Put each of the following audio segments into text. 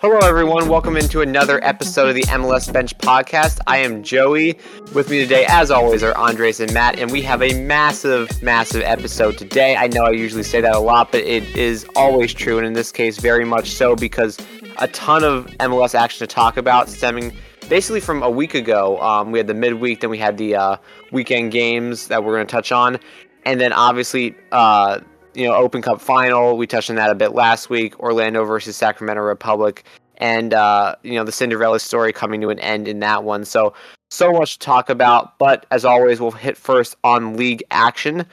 Hello, everyone. Welcome into another episode of the MLS Bench Podcast. I am Joey. With me today, as always, are Andres and Matt, and we have a massive, massive episode today. I know I usually say that a lot, but it is always true, and in this case, very much so, because a ton of MLS action to talk about stemming basically from a week ago. Um, we had the midweek, then we had the uh, weekend games that we're going to touch on, and then obviously, uh, you know, Open Cup final. We touched on that a bit last week. Orlando versus Sacramento Republic, and uh, you know the Cinderella story coming to an end in that one. So so much to talk about. But as always, we'll hit first on league action.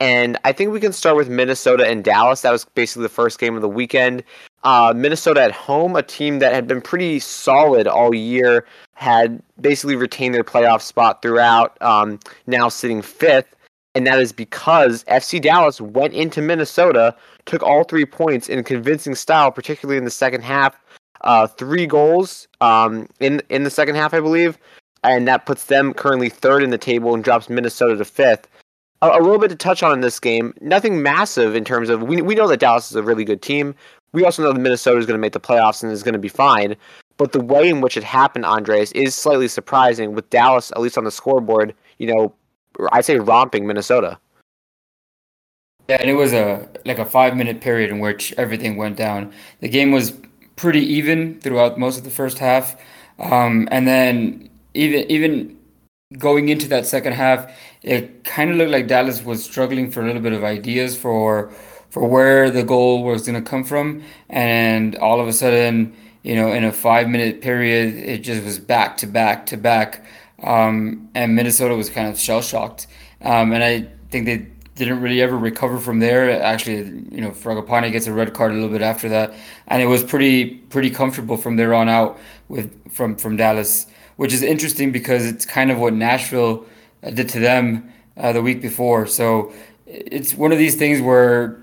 And I think we can start with Minnesota and Dallas. That was basically the first game of the weekend. Uh, Minnesota at home, a team that had been pretty solid all year, had basically retained their playoff spot throughout, um, now sitting fifth. And that is because FC Dallas went into Minnesota, took all three points in convincing style, particularly in the second half. Uh, three goals um, in in the second half, I believe, and that puts them currently third in the table and drops Minnesota to fifth a, a little bit to touch on in this game. Nothing massive in terms of we we know that Dallas is a really good team. We also know that Minnesota is going to make the playoffs and is going to be fine. But the way in which it happened, Andres, is slightly surprising. With Dallas, at least on the scoreboard, you know, I'd say romping Minnesota. Yeah, and it was a like a five minute period in which everything went down. The game was pretty even throughout most of the first half, um, and then even even going into that second half, it kind of looked like Dallas was struggling for a little bit of ideas for for where the goal was going to come from, and all of a sudden, you know, in a five minute period, it just was back to back to back, um, and Minnesota was kind of shell shocked, um, and I think they didn't really ever recover from there. Actually, you know, Fragapane gets a red card a little bit after that, and it was pretty pretty comfortable from there on out with from from Dallas which is interesting because it's kind of what Nashville uh, did to them uh, the week before. So it's one of these things where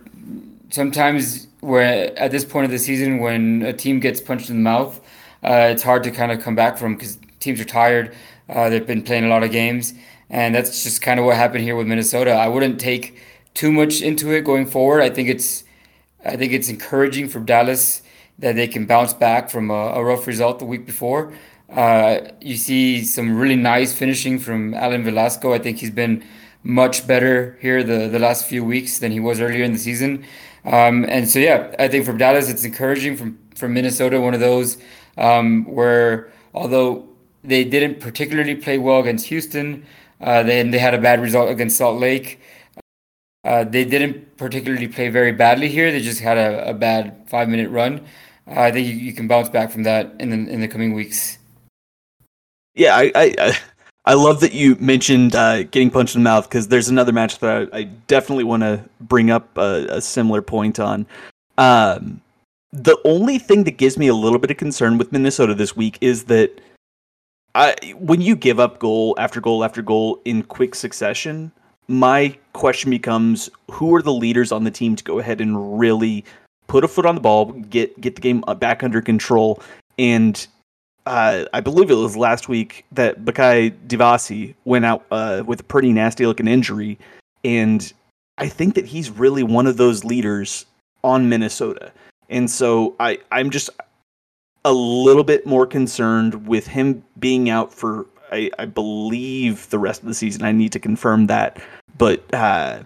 sometimes where at this point of the season when a team gets punched in the mouth, uh, it's hard to kind of come back from because teams are tired. Uh, they've been playing a lot of games, and that's just kind of what happened here with Minnesota. I wouldn't take too much into it going forward. I think it's I think it's encouraging for Dallas that they can bounce back from a, a rough result the week before. Uh, you see some really nice finishing from Alan Velasco. I think he's been much better here the, the last few weeks than he was earlier in the season. Um, and so, yeah, I think from Dallas, it's encouraging. From, from Minnesota, one of those um, where, although they didn't particularly play well against Houston, uh, then they had a bad result against Salt Lake. Uh, they didn't particularly play very badly here. They just had a, a bad five minute run. Uh, I think you, you, can bounce back from that in the, in the coming weeks. Yeah, I, I, I love that you mentioned uh, getting punched in the mouth because there's another match that I, I definitely want to bring up a, a, similar point on. Um, the only thing that gives me a little bit of concern with Minnesota this week is that I, when you give up goal after goal after goal in quick succession, my question becomes: Who are the leaders on the team to go ahead and really put a foot on the ball, get get the game back under control, and uh, I believe it was last week that Bakaye Dibassy went out uh, with a pretty nasty looking injury, and I think that he's really one of those leaders on Minnesota, and so I I'm just a little bit more concerned with him being out for I, I believe the rest of the season. I need to confirm that, but uh,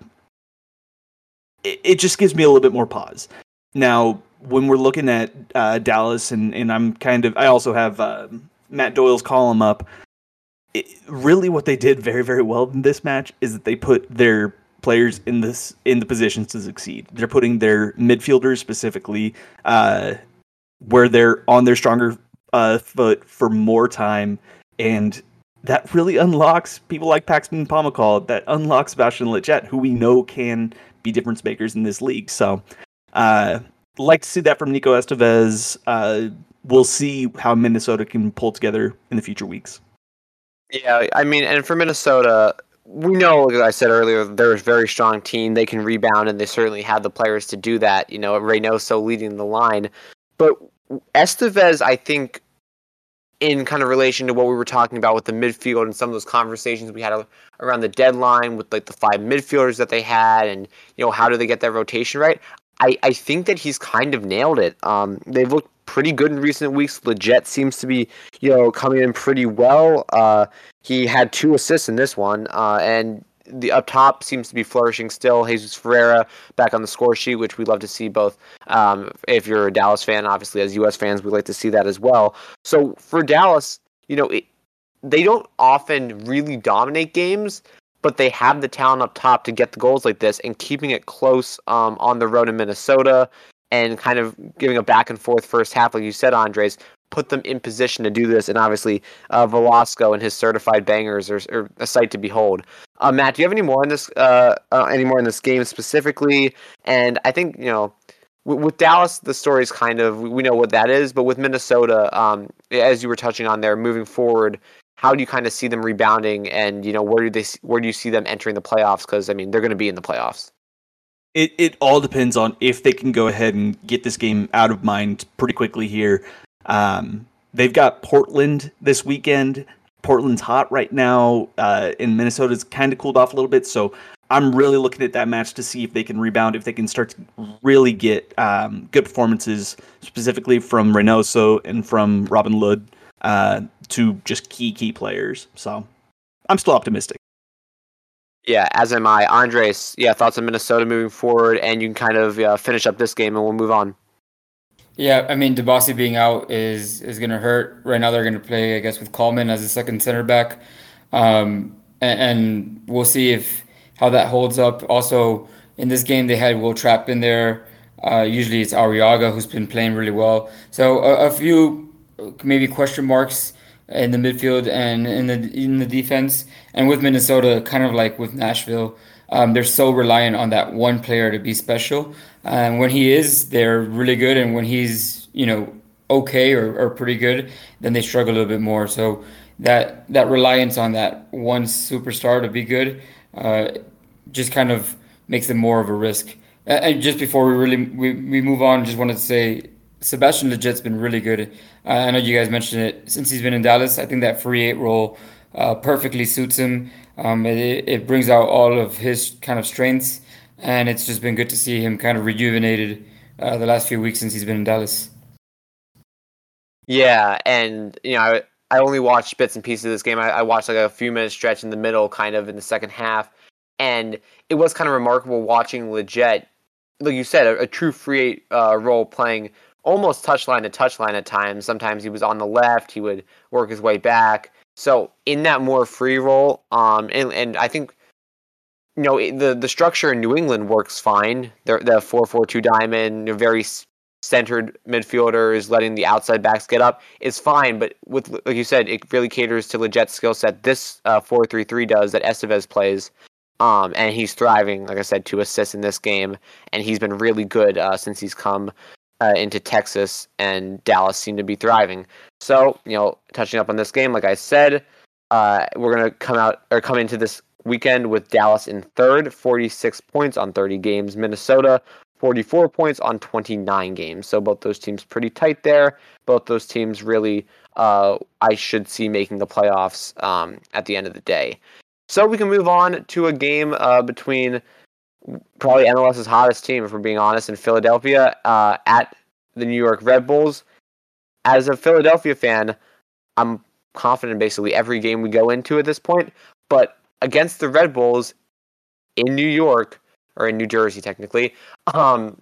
it, it just gives me a little bit more pause. Now, when we're looking at uh, Dallas, and, and I'm kind of, I also have uh, Matt Doyle's column up. It, really, what they did very, very well in this match is that they put their players in this in the positions to succeed. They're putting their midfielders specifically uh, where they're on their stronger uh, foot for more time, and that really unlocks people like Paxton Pomykal. That unlocks Sebastian Lletget, who we know can be difference makers in this league. So. Uh, like to see that from Nico Estevez. Uh, we'll see how Minnesota can pull together in the future weeks. Yeah, I mean, and for Minnesota, we know, like I said earlier, they're a very strong team. They can rebound, and they certainly have the players to do that. You know, Reynoso leading the line, but Estevez, I think, in kind of relation to what we were talking about with the midfield and some of those conversations we had around the deadline with like the five midfielders that they had and you know how do they get that rotation right i i think that he's kind of nailed it um they've looked pretty good in recent weeks Lletget seems to be you know coming in pretty well uh he had two assists in this one uh and the up top seems to be flourishing still. Jesus Ferreira back on the score sheet, which we love to see both. Um, if you're a Dallas fan, obviously as U.S. fans, we like to see that as well. So for Dallas, you know, it, they don't often really dominate games, but they have the talent up top to get the goals like this and keeping it close um, on the road in Minnesota and kind of giving a back and forth first half, like you said, Andres, put them in position to do this. And obviously, uh, Velasco and his certified bangers are, are a sight to behold. Uh, Matt, do you have any more in this? Uh, uh, any more in this game specifically? And I think you know. With, Dallas, the story is kind of we know what that is, but with Minnesota, um, as you were touching on there, moving forward, how do you kind of see them rebounding, and you know where do they where do you see them entering the playoffs? Because I mean, they're going to be in the playoffs. It it all depends on if they can go ahead and get this game out of mind pretty quickly here. Um, they've got Portland this weekend. Portland's hot right now. Uh, in Minnesota's kind of cooled off a little bit, so I'm really looking at that match to see if they can rebound, if they can start to really get um, good performances, specifically from Reynoso and from Robin Lod. uh, to just key key players. So I'm still optimistic. Yeah, as am I. Andres, yeah, thoughts on Minnesota moving forward, and you can kind of uh, finish up this game, and we'll move on. Yeah, I mean, Dibassy being out is is going to hurt. Right now, they're going to play, I guess, with Kallman as a second center back, um, and, and, we'll see if how that holds up. Also, in this game, they had Will Trapp in there. Uh, usually, it's Arriaga who's been playing really well. So a, a few maybe question marks in the midfield and in the in the defense. And with Minnesota, kind of like with Nashville, um, they're so reliant on that one player to be special. And when he is, they're really good. And when he's, you know, okay or, or pretty good, then they struggle a little bit more. So that that reliance on that one superstar to be good uh, just kind of makes them more of a risk. And just before we really we, we move on, just wanted to say Sebastian Lletget's been really good. Uh, I know you guys mentioned it since he's been in Dallas. I think that free eight role uh, perfectly suits him. Um, it, it brings out all of his kind of strengths, and it's just been good to see him kind of rejuvenated uh, the last few weeks since he's been in Dallas. Yeah, and you know, I, I only watched bits and pieces of this game. I, I watched like a few minutes stretch in the middle, kind of in the second half, and it was kind of remarkable watching Lletget, like you said, a, a true free uh, role playing almost touchline to touchline at times. Sometimes he was on the left, he would work his way back. So in that more free role, um, and, and I think you know the the structure in New England works fine. The four four two diamond, very centered midfielders, letting the outside backs get up is fine. But with like you said, it really caters to Lletget's skill set. This uh, four three three does that Estevez plays. Um, and he's thriving, like I said, to assist in this game, and he's been really good uh, since he's come uh, into Texas, and Dallas seem to be thriving. So, you know, touching up on this game, like I said, uh, we're gonna come out or come into this weekend with Dallas in third, 46 points on 30 games. Minnesota, 44 points on 29 games. So both those teams pretty tight there. Both those teams really, uh, I should see making the playoffs um, at the end of the day. So we can move on to a game uh, between probably MLS's hottest team, if we're being honest, in Philadelphia uh, at the New York Red Bulls. As a Philadelphia fan, I'm confident in basically every game we go into at this point. But against the Red Bulls in New York or in New Jersey, technically, um,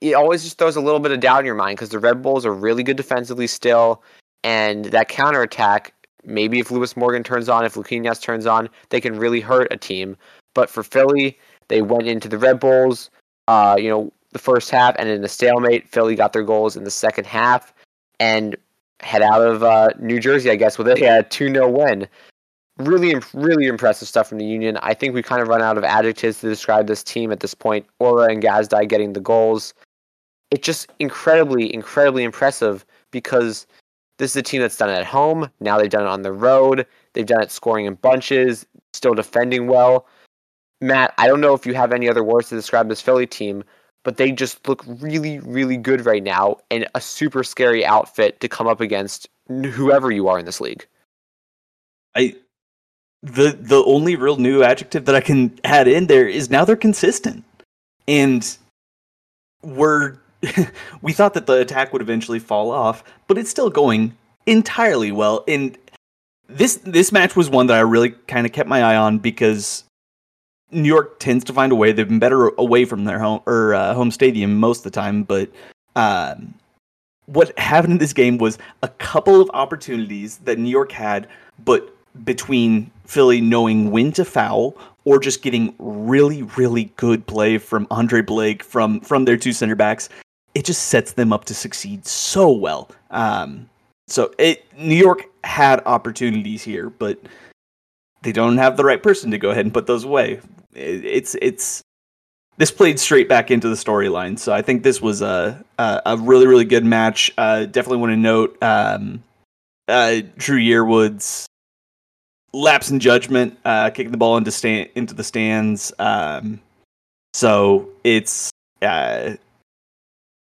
it always just throws a little bit of doubt in your mind because the Red Bulls are really good defensively still, and that counterattack. Maybe if Lewis Morgan turns on, if Luquinhas turns on, they can really hurt a team. But for Philly, they went into the Red Bulls, uh, you know, the first half, and in a stalemate. Philly got their goals in the second half, and head out of uh, New Jersey, I guess, with a 2 0 win. Really, really impressive stuff from the Union. I think we kind of run out of adjectives to describe this team at this point. Uhre and Gazdag getting the goals. It's just incredibly, incredibly impressive because this is a team that's done it at home. Now they've done it on the road. They've done it scoring in bunches, still defending well. Matt, I don't know if you have any other words to describe this Philly team, but they just look really, really good right now and a super scary outfit to come up against whoever you are in this league. I the the only real new adjective that I can add in there is now they're consistent. And we're we thought that the attack would eventually fall off, but it's still going entirely well. And this this match was one that I really kind of kept my eye on because New York tends to find a way. They've been better away from their home or uh, home stadium most of the time, but um, what happened in this game was a couple of opportunities that New York had, but between Philly knowing when to foul or just getting really, really good play from Andre Blake from from their two center backs, it just sets them up to succeed so well. Um, so it New York had opportunities here, but they don't have the right person to go ahead and put those away. It, it's it's this played straight back into the storyline. So I think this was a a, a really really good match. Uh, definitely want to note um, uh, Dru Yearwood's lapse in judgment, uh, kicking the ball into stand into the stands. Um, so it's uh,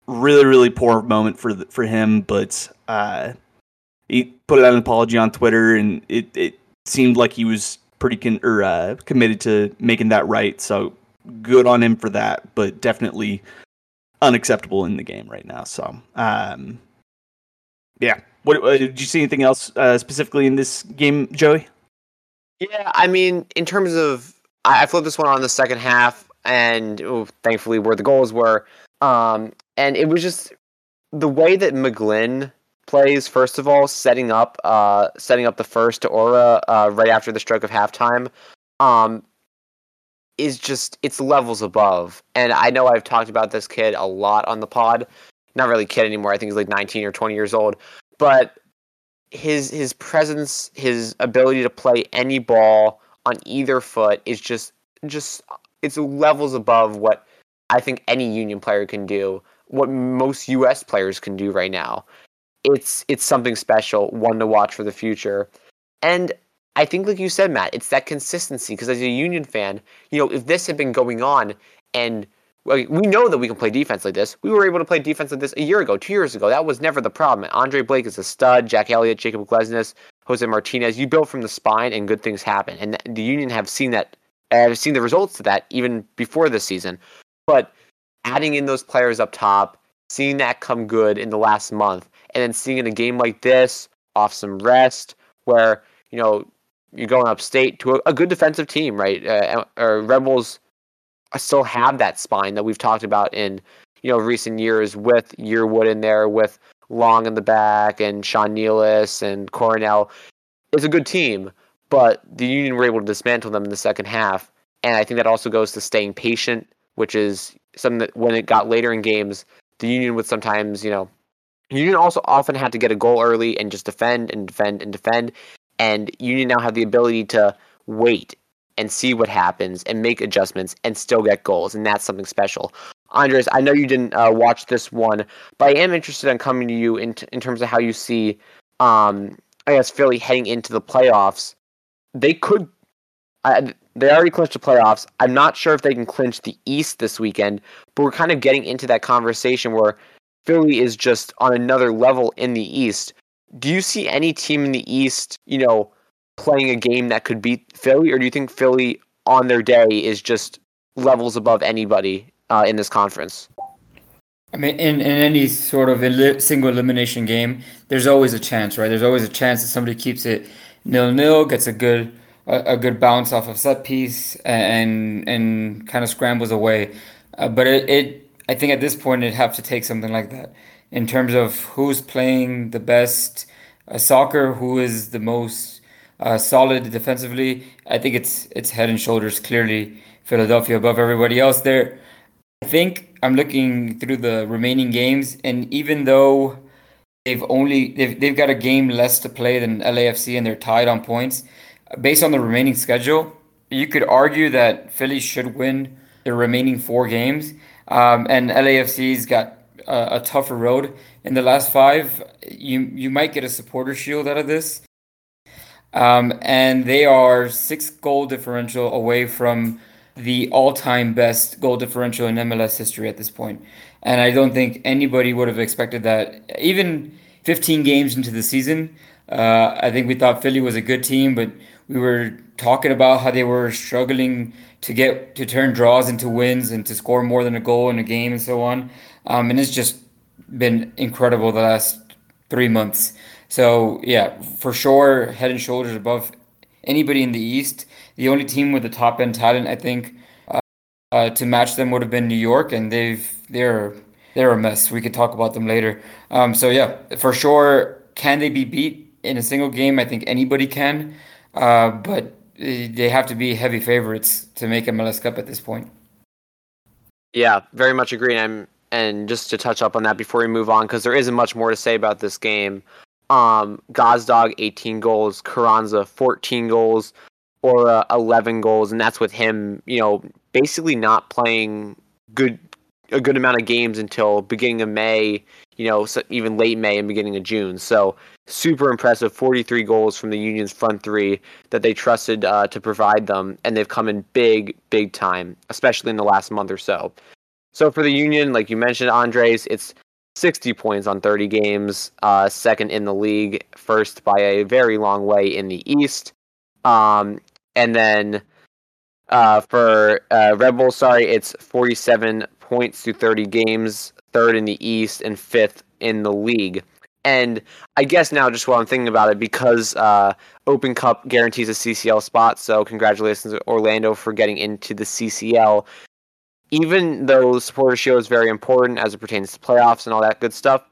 really really poor moment for the, for him, but uh, he put out an apology on Twitter, and it it seemed like he was pretty con- or, uh, committed to making that right. So good on him for that, but definitely unacceptable in the game right now. So, um, yeah. What uh, did you see anything else uh, specifically in this game, Joey? Yeah, I mean, in terms of, I, I flipped this one on the second half, and thankfully where the goals were, um, and it was just the way that McGlynn plays. First of all, setting up, uh, setting up the first Uhre uh, right after the stroke of halftime. Um, is just it's levels above. And I know I've talked about this kid a lot on the pod. Not really kid anymore. I think he's like 19 or 20 years old. But his his presence, his ability to play any ball on either foot is just just it's levels above what I think any union player can do, what most US players can do right now. It's it's something special, one to watch for the future. And I think, like you said, Matt, it's that consistency. Because as a Union fan, you know, if this had been going on, and we know that we can play defense like this, we were able to play defense like this a year ago, two years ago. That was never the problem. Andre Blake is a stud. Jack Elliott, Jacob Glesnes, Jose Martinez. You build from the spine, and good things happen. And the Union have seen that. Have seen the results to that even before this season. But adding in those players up top, seeing that come good in the last month, and then seeing in a game like this off some rest, where you know you're going upstate to a, a good defensive team, right? Uh, or Rebels still have that spine that we've talked about in you know recent years with Yearwood in there, with Long in the back, and Sean Nealis and Coronel. It's a good team, but the Union were able to dismantle them in the second half, and I think that also goes to staying patient, which is something that when it got later in games, the Union would sometimes you know. Union also often had to get a goal early and just defend and defend and defend and Union now have the ability to wait and see what happens and make adjustments and still get goals, and that's something special. Andres, I know you didn't uh, watch this one, but I am interested in coming to you in t- in terms of how you see, um, I guess Philly heading into the playoffs. They could, uh, they already clinched the playoffs. I'm not sure if they can clinch the East this weekend, but we're kind of getting into that conversation where Philly is just on another level in the East do you see any team in the East, you know, playing a game that could beat Philly, or do you think Philly on their day is just levels above anybody uh, in this conference? I mean, in, in any sort of el- single elimination game, there's always a chance, right? There's always a chance that somebody keeps it nil nil, gets a good a, a good bounce off of set piece, and and kind of scrambles away. Uh, but it, it, I think at this point, it'd have to take something like that in terms of who's playing the best uh, soccer, who is the most uh, solid defensively. I think it's it's head and shoulders clearly Philadelphia above everybody else there. I think I'm looking through the remaining games, and even though they've only they've, they've got a game less to play than LAFC, and they're tied on points, based on the remaining schedule, you could argue that Philly should win the remaining four games, um, and LAFC's got a, a tougher road in the last five. You you might get a supporter shield out of this. Um, and they are six goal differential away from the all-time best goal differential in MLS history at this point. And I don't think anybody would have expected that. Even 15 games into the season. Uh, I think we thought Philly was a good team, but we were talking about how they were struggling to get to turn draws into wins and to score more than a goal in a game and so on. Um, and it's just been incredible the last three months. So yeah, for sure, head and shoulders above anybody in the East. The only team with the top end talent, I think, uh, uh, to match them would have been New York, and they've they're they're a mess. We could talk about them later. Um, so yeah, for sure, can they be beat in a single game? I think anybody can, uh, but they have to be heavy favorites to make a MLS Cup at this point. Yeah, very much agree. And, and just to touch up on that before we move on, because there isn't much more to say about this game. Um, Gazdag 18 goals, Carranza 14 goals, or uh, 11 goals, and that's with him, you know, basically not playing good a good amount of games until beginning of May, you know, so even late May and beginning of June. So super impressive 43 goals from the Union's front three that they trusted uh, to provide them, and they've come in big, big time, especially in the last month or so. So for the Union, like you mentioned, Andres, it's 60 points on 30 games, uh, second in the league, first by a very long way in the East. Um, and then uh, for uh, Red Bull, sorry, it's 47 points through 30 games, third in the East, and fifth in the league. And I guess now, just while I'm thinking about it, because uh, Open Cup guarantees a CCL spot, so congratulations Orlando for getting into the CCL. Even though Supporter Shield is very important as it pertains to playoffs and all that good stuff,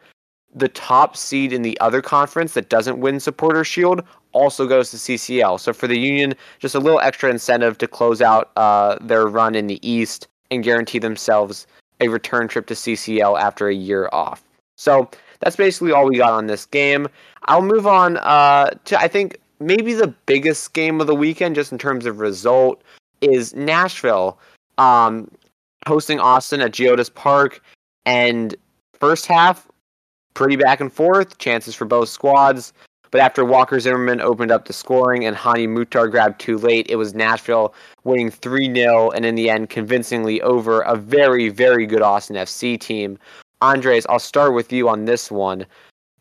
the top seed in the other conference that doesn't win Supporter Shield also goes to CCL. So for the Union, just a little extra incentive to close out uh, their run in the East and guarantee themselves a return trip to CCL after a year off. So that's basically all we got on this game. I'll move on uh, to I think maybe the biggest game of the weekend, just in terms of result, is Nashville um, hosting Austin at Geodis Park. And first half, pretty back and forth, chances for both squads. But after Walker Zimmerman opened up the scoring and Hany Mukhtar grabbed too late, it was Nashville winning 3 0 and in the end convincingly over a very, very good Austin FC team. Andres, I'll start with you on this one.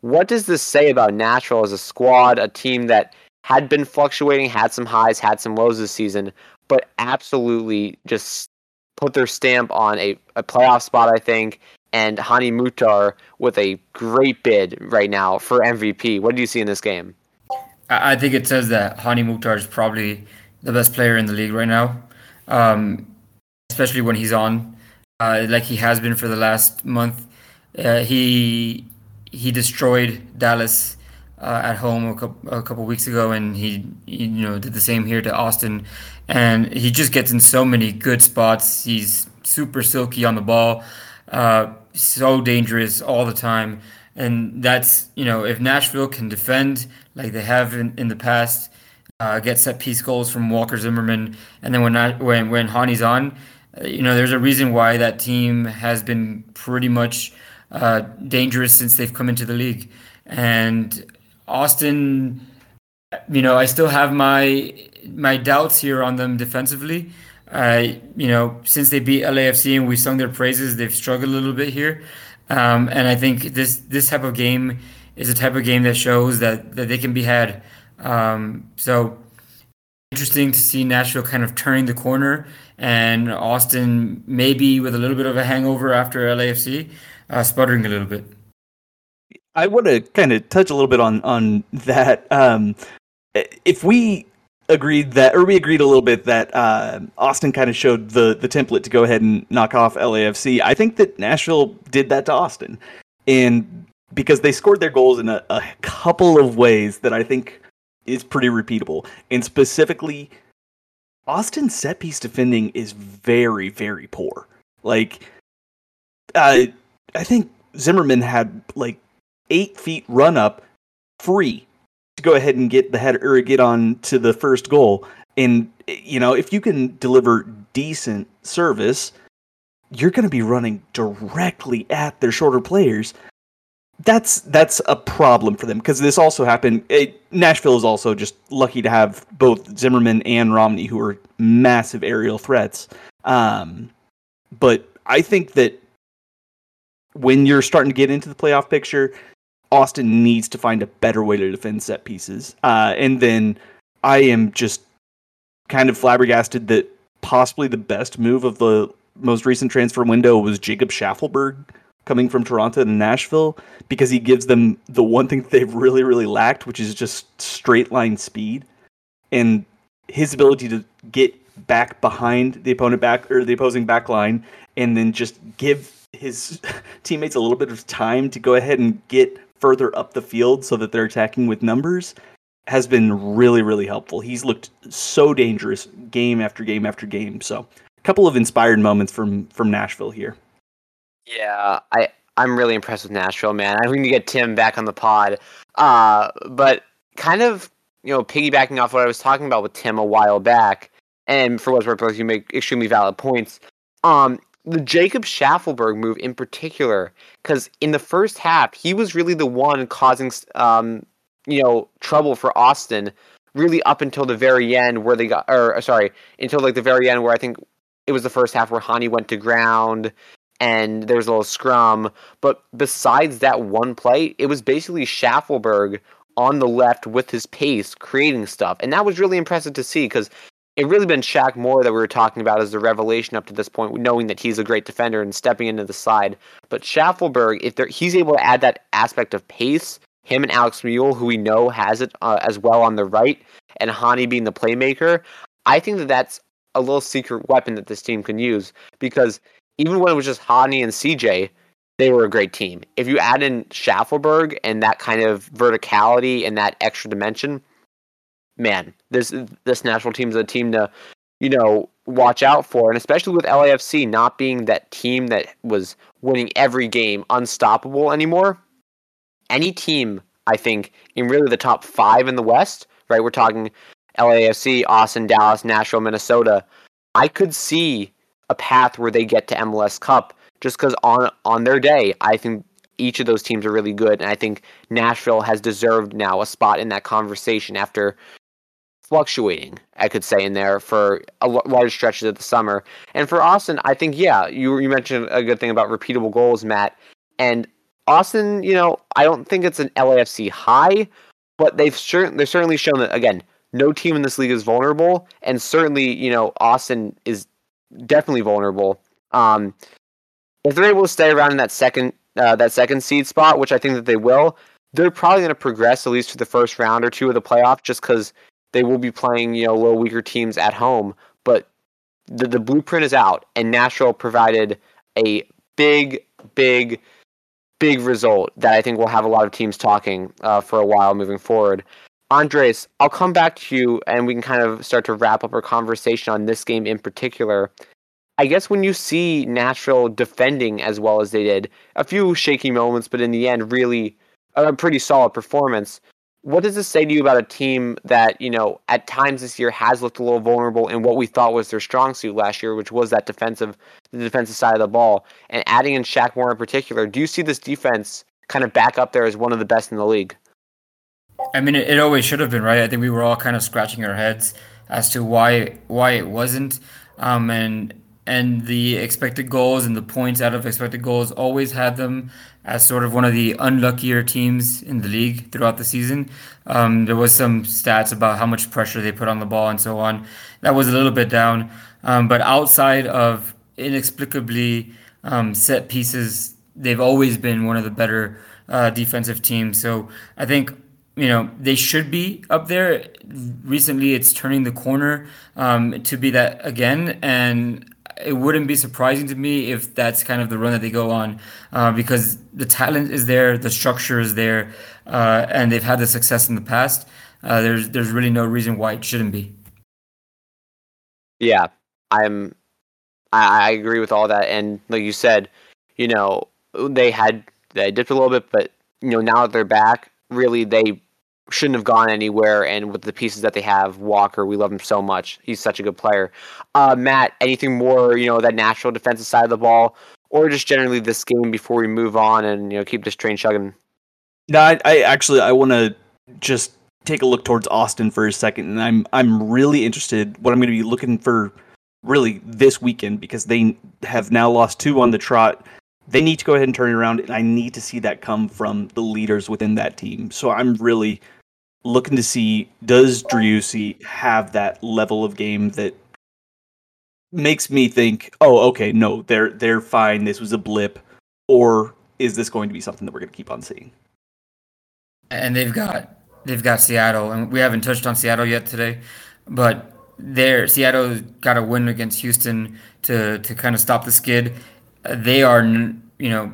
What does this say about Nashville as a squad, a team that had been fluctuating, had some highs, had some lows this season, but absolutely just put their stamp on a, a playoff spot, I think, and Hany Mukhtar with a great bid right now for MVP. What do you see in this game? I think it says that Hany Mukhtar is probably the best player in the league right now, um, especially when he's on, uh, like he has been for the last month. Uh, he he destroyed Dallas uh, at home a couple, a couple weeks ago, and he, you know did the same here to Austin, and he just gets in so many good spots. He's super silky on the ball, uh, so dangerous all the time, and that's you know if Nashville can defend like they have in, in the past, uh, get set piece goals from Walker Zimmerman, and then when when when Hany's on, uh, you know there's a reason why that team has been pretty much uh, dangerous since they've come into the league. And Austin, you know, I still have my my doubts here on them defensively. Uh, you know, since they beat LAFC and we sung their praises, they've struggled a little bit here. Um, and I think this this type of game is a type of game that shows that that they can be had. Um, so interesting to see Nashville kind of turning the corner and Austin maybe with a little bit of a hangover after LAFC uh, sputtering a little bit. I want to kind of touch a little bit on on that. Um, if we agreed that, or we agreed a little bit that uh, Austin kind of showed the the template to go ahead and knock off LAFC. I think that Nashville did that to Austin, and because they scored their goals in a, a couple of ways that I think is pretty repeatable, and specifically. Austin's set piece defending is very, very poor. Like, uh, I think Zimmerman had like eight feet run up free to go ahead and get the head or get on to the first goal. And you know, if you can deliver decent service, you're going to be running directly at their shorter players. That's that's a problem for them because this also happened. It, Nashville is also just lucky to have both Zimmerman and Romney, who are massive aerial threats. Um, but I think that when you're starting to get into the playoff picture, Austin needs to find a better way to defend set pieces. Uh, and then I am just kind of flabbergasted that possibly the best move of the most recent transfer window was Jacob Shaffelburg coming from Toronto to Nashville because he gives them the one thing they've really, really lacked, which is just straight line speed. And his ability to get back behind the opponent back or the opposing back line and then just give his teammates a little bit of time to go ahead and get further up the field so that they're attacking with numbers has been really, really helpful. He's looked so dangerous game after game after game. So a couple of inspired moments from from Nashville here. Yeah, I I'm really impressed with Nashville, man. I need to get Tim back on the pod. Uh, but kind of you know piggybacking off what I was talking about with Tim a while back, and for what's worth, you make extremely valid points. Um, the Jacob Shaffelburg move in particular, because in the first half he was really the one causing um you know trouble for Austin, really up until the very end where they got or sorry until like the very end where I think it was the first half where Hany went to ground and there was a little scrum. But besides that one play, it was basically Shaffelburg on the left with his pace creating stuff. And that was really impressive to see because it really been Shaq Moore that we were talking about as the revelation up to this point, knowing that he's a great defender and stepping into the side. But Shaffelburg, if he's able to add that aspect of pace, him and Alex Muyl, who we know has it uh, as well on the right, and Hany being the playmaker, I think that that's a little secret weapon that this team can use because even when it was just Hany and CJ, they were a great team. If you add in Shaffelburg and that kind of verticality and that extra dimension, man, this this Nashville team is a team to, you know, watch out for, and especially with LAFC not being that team that was winning every game unstoppable anymore. Any team, I think, in really the top five in the West, right? We're talking LAFC, Austin, Dallas, Nashville, Minnesota. I could see a path where they get to MLS Cup just because on on their day, I think each of those teams are really good, and I think Nashville has deserved now a spot in that conversation after fluctuating, I could say, in there for a large stretches of the summer. And for Austin, I think yeah, you you mentioned a good thing about repeatable goals, Matt, and Austin. You know, I don't think it's an LAFC high, but they've certain they've certainly shown that again. No team in this league is vulnerable, and certainly, you know, Austin is definitely vulnerable. Um, if they're able to stay around in that second uh, that second seed spot, which I think that they will, they're probably going to progress at least to the first round or two of the playoff, just because they will be playing you know little weaker teams at home. But the the blueprint is out, and Nashville provided a big, big, big result that I think will have a lot of teams talking uh, for a while moving forward. Andres, I'll come back to you and we can kind of start to wrap up our conversation on this game in particular. I guess when you see Nashville defending as well as they did, a few shaky moments, but in the end, really a pretty solid performance. What does this say to you about a team that, you know, at times this year has looked a little vulnerable in what we thought was their strong suit last year, which was that defensive the defensive side of the ball. And adding in Shaq Moore in particular, do you see this defense kind of back up there as one of the best in the league? I mean, it, it always should have been, right? I think we were all kind of scratching our heads as to why why it wasn't, um, and and the expected goals and the points out of expected goals always had them as sort of one of the unluckier teams in the league throughout the season. Um, there was some stats about how much pressure they put on the ball and so on. That was a little bit down, um, but outside of inexplicably um, set pieces, they've always been one of the better uh, defensive teams. So I think you know they should be up there. Recently, it's turning the corner um, to be that again, and it wouldn't be surprising to me if that's kind of the run that they go on, uh, because the talent is there, the structure is there, uh, and they've had the success in the past. Uh, there's there's really no reason why it shouldn't be. Yeah, I'm. I, I agree with all that, and like you said, you know, they had they dipped a little bit, but you know now that they're back, really they shouldn't have gone anywhere. And with the pieces that they have, Walker, we love him so much. He's such a good player. Uh, Matt, anything more, you know, that natural defensive side of the ball, or just generally this game before we move on and you know keep this train chugging? No, I, I actually I want to just take a look towards Austin for a second, and I'm I'm really interested. What I'm going to be looking for really this weekend because they have now lost two on the trot they need to go ahead and turn it around, and I need to see that come from the leaders within that team. So I'm really looking to see does Driussi have that level of game that makes me think, oh, okay, no, they're they're fine. This was a blip, or is this going to be something that we're going to keep on seeing? And they've got they've got Seattle, and we haven't touched on Seattle yet today, but there Seattle got a win against Houston to to kind of stop the skid. They are you know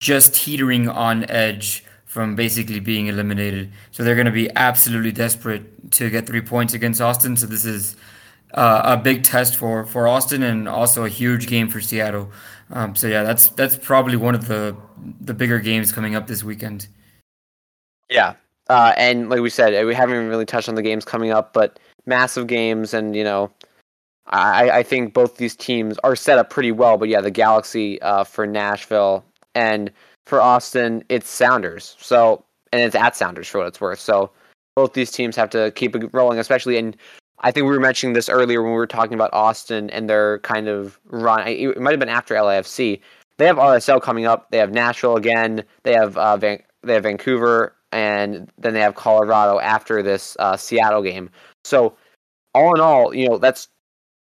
just teetering on edge from basically being eliminated. So they're going to be absolutely desperate to get three points against Austin. So this is uh, a big test for for Austin and also a huge game for Seattle. Um, so yeah, that's that's probably one of the the bigger games coming up this weekend. Yeah, uh, and like we said, we haven't even really touched on the games coming up, but massive games, and you know, I, I think both these teams are set up pretty well. But yeah, the Galaxy uh, for Nashville and for Austin, it's Sounders. So and it's at Sounders for what it's worth. So both these teams have to keep it rolling, especially and I think we were mentioning this earlier when we were talking about Austin and their kind of run. It might have been after LAFC. They have RSL coming up. They have Nashville again. They have uh, Van- they have Vancouver, and then they have Colorado after this uh, Seattle game. So all in all, you know that's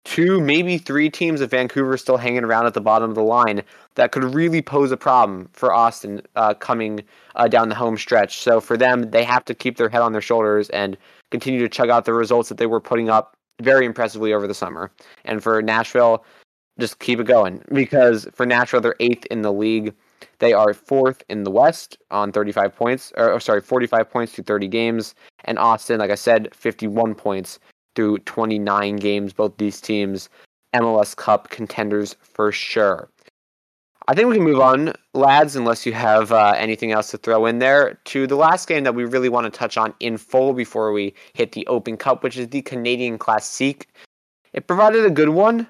two, maybe three teams of Vancouver still hanging around at the bottom of the line that could really pose a problem for Austin uh, coming uh, down the home stretch. So for them, they have to keep their head on their shoulders and continue to chug out the results that they were putting up very impressively over the summer. And for Nashville, just keep it going because for Nashville, they're eighth in the league. They are fourth in the West on 35 points, or, or sorry, 45 points through 30 games. And Austin, like I said, 51 points through 29 games. Both these teams, MLS Cup contenders for sure. I think we can move on, lads, unless you have uh, anything else to throw in there, to the last game that we really want to touch on in full before we hit the Open Cup, which is the Canadian Classique. It provided a good one,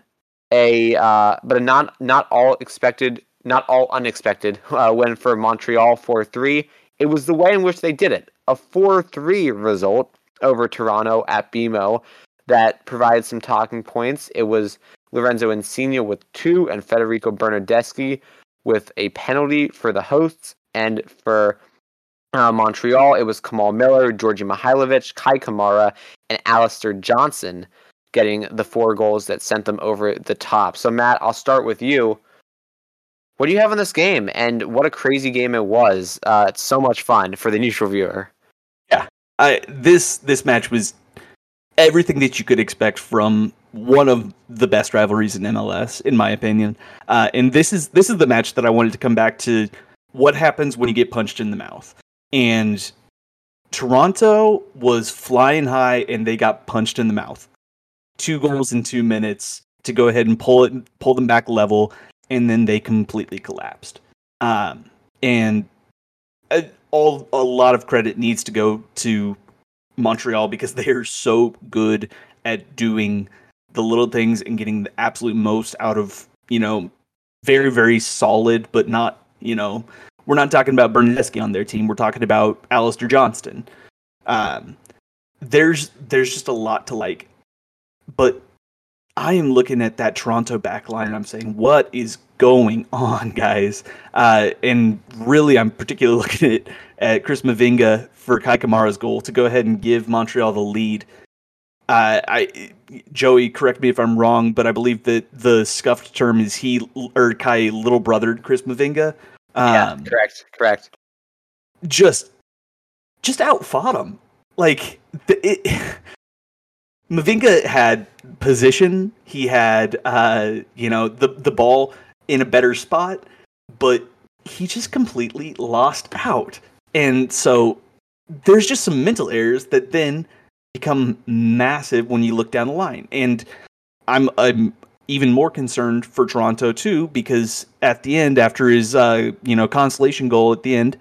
a uh, but a not not all expected, not all unexpected uh, win for Montreal 4-3. It was the way in which they did it, a 4-3 result over Toronto at BMO that provided some talking points. It was Lorenzo Insigne with two and Federico Bernardeschi with a penalty for the hosts. And for uh, Montreal, it was Kamal Miller, Djordje Mihailovic, Kei Kamara, and Alistair Johnston getting the four goals that sent them over the top. So, Matt, I'll start with you. What do you have in this game? And what a crazy game it was. Uh, it's so much fun for the neutral viewer. I this this match was everything that you could expect from one of the best rivalries in MLS, in my opinion. Uh, and this is this is the match that I wanted to come back to. What happens when you get punched in the mouth? And Toronto was flying high, and they got punched in the mouth. Two goals in two minutes to go ahead and pull it, pull them back level, and then they completely collapsed. Um, and uh, all a lot of credit needs to go to Montreal because they are so good at doing the little things and getting the absolute most out of you know very very solid but not you know we're not talking about Bernardeschi on their team. We're talking about Alistair Johnston. Um, there's there's just a lot to like but I am looking at that Toronto backline and I'm saying what is going on guys? Uh, and really I'm particularly looking at at Chris Mavinga for Kei Kamara's goal to go ahead and give Montreal the lead. Uh, I Joey, correct me if I'm wrong, but I believe that the scuffed term is he or Kei little brothered Chris Mavinga. Um, yeah, correct, correct. Just, just outfought him. Like the, it, Mavinga had position. He had, uh, you know, the the ball in a better spot, but he just completely lost out. And so there's just some mental errors that then become massive when you look down the line. And I'm I'm even more concerned for Toronto too because at the end, after his uh, you know consolation goal at the end,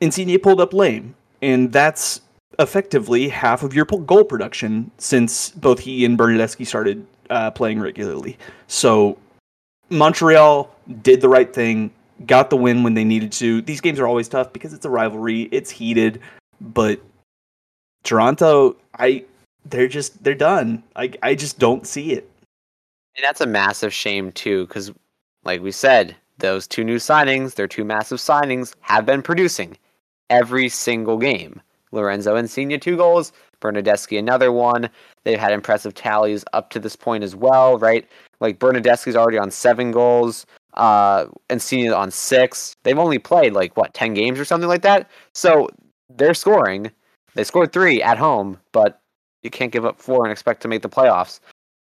Insigne pulled up lame, and that's effectively half of your goal production since both he and Bernardeschi started uh, playing regularly. So Montreal did the right thing got the win when they needed to. These games are always tough because it's a rivalry, it's heated, but Toronto, I they're just they're done. I I just don't see it. And that's a massive shame too cuz like we said, those two new signings, their two massive signings, have been producing every single game. Lorenzo Insigne, two goals. Bernardeschi, another one. They've had impressive tallies up to this point as well, right? Like Bernardeschi's already on seven goals. Uh, Insigne on six. They've only played like what ten games or something like that. So they're scoring. They scored three at home, but you can't give up four and expect to make the playoffs.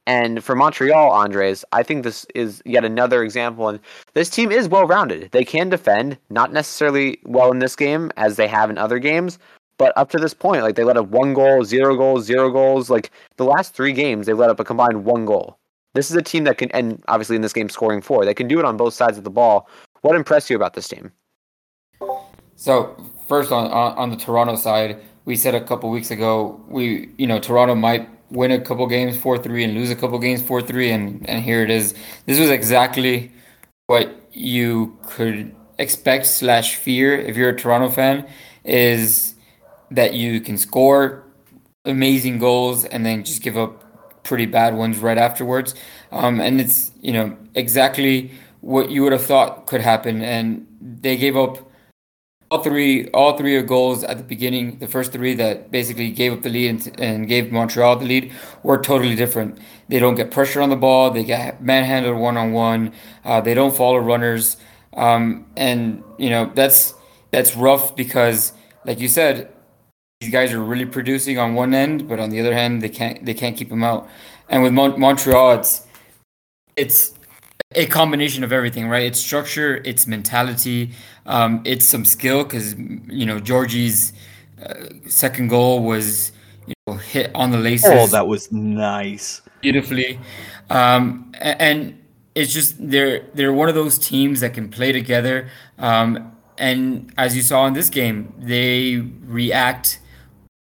And for Montreal, Andres, I think this is yet another example. And this team is well rounded. They can defend, not necessarily well in this game as they have in other games, but up to this point, like they let up one goal, zero goals, zero goals. Like the last three games, they let up a combined one goal. This is a team that can, and obviously in this game, scoring four. They can do it on both sides of the ball. What impressed you about this team? So first on on, on the Toronto side, we said a couple weeks ago we you know Toronto might win a couple games four three and lose a couple games four three and and here it is. This was exactly what you could expect slash fear if you're a Toronto fan is that you can score amazing goals and then just give up pretty bad ones right afterwards. Um, and it's you know exactly what you would have thought could happen. And they gave up all three all three of goals at the beginning. The first three that basically gave up the lead and, and gave Montreal the lead were totally different. They don't get pressure on the ball. They get manhandled one on one. They don't follow runners. Um, and you know that's that's rough because, like you said, these guys are really producing on one end, but on the other hand, they can't they can't keep them out. And with Mon- Montreal, it's it's a combination of everything, right? It's structure, it's mentality, um, it's some skill because you know Djordje's uh, second goal was you know hit on the laces. Oh, that was nice, beautifully, um, and it's just they're they're one of those teams that can play together. Um, and as you saw in this game, they react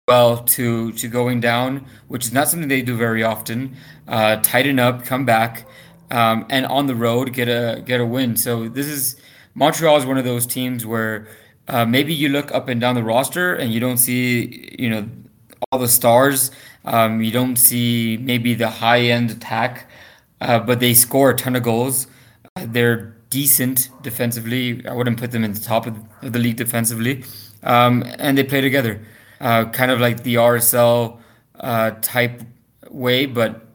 well to to going down, which is not something they do very often. Uh, tighten up, come back, um, and on the road get a get a win. So this is Montreal is one of those teams where uh, maybe you look up and down the roster and you don't see you know all the stars. Um, you don't see maybe the high end attack, uh, but they score a ton of goals. They're decent defensively. I wouldn't put them in the top of the league defensively, um, and they play together uh, kind of like the RSL uh, type way, but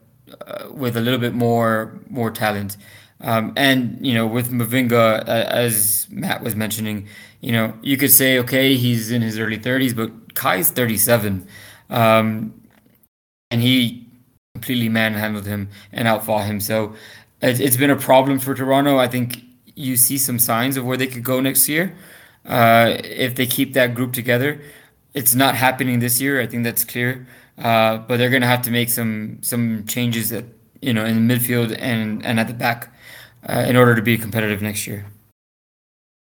uh, with a little bit more more talent. Um, and you know, with Mavinga, as Matt was mentioning, you know, you could say, okay, he's in his early 30s, but Kei's 37, um, and he completely manhandled him and outfought him. So it, it's been a problem for Toronto. I think you see some signs of where they could go next year uh, if they keep that group together it's not happening this year. I think that's clear. Uh, but they're going to have to make some some changes at you know in the midfield and and at the back uh, in order to be competitive next year.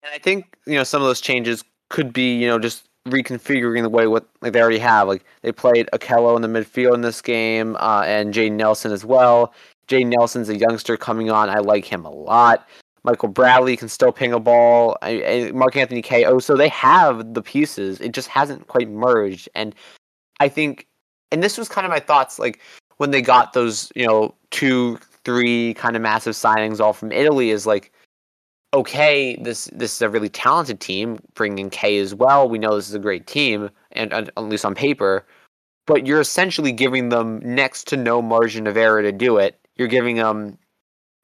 And I think you know some of those changes could be you know just reconfiguring the way what like they already have. Like they played Okello in the midfield in this game, uh, and Jay Nelson as well. Jay Nelson's a youngster coming on. I like him a lot. Michael Bradley can still ping a ball. Mark Anthony Kaye. Oh, so they have the pieces. It just hasn't quite merged. And I think, and this was kind of my thoughts, like when they got those, you know, two, three kind of massive signings all from Italy, is like, okay, this this is a really talented team, bringing Kaye as well. We know this is a great team, and at least on paper. But you're essentially giving them next to no margin of error to do it. You're giving them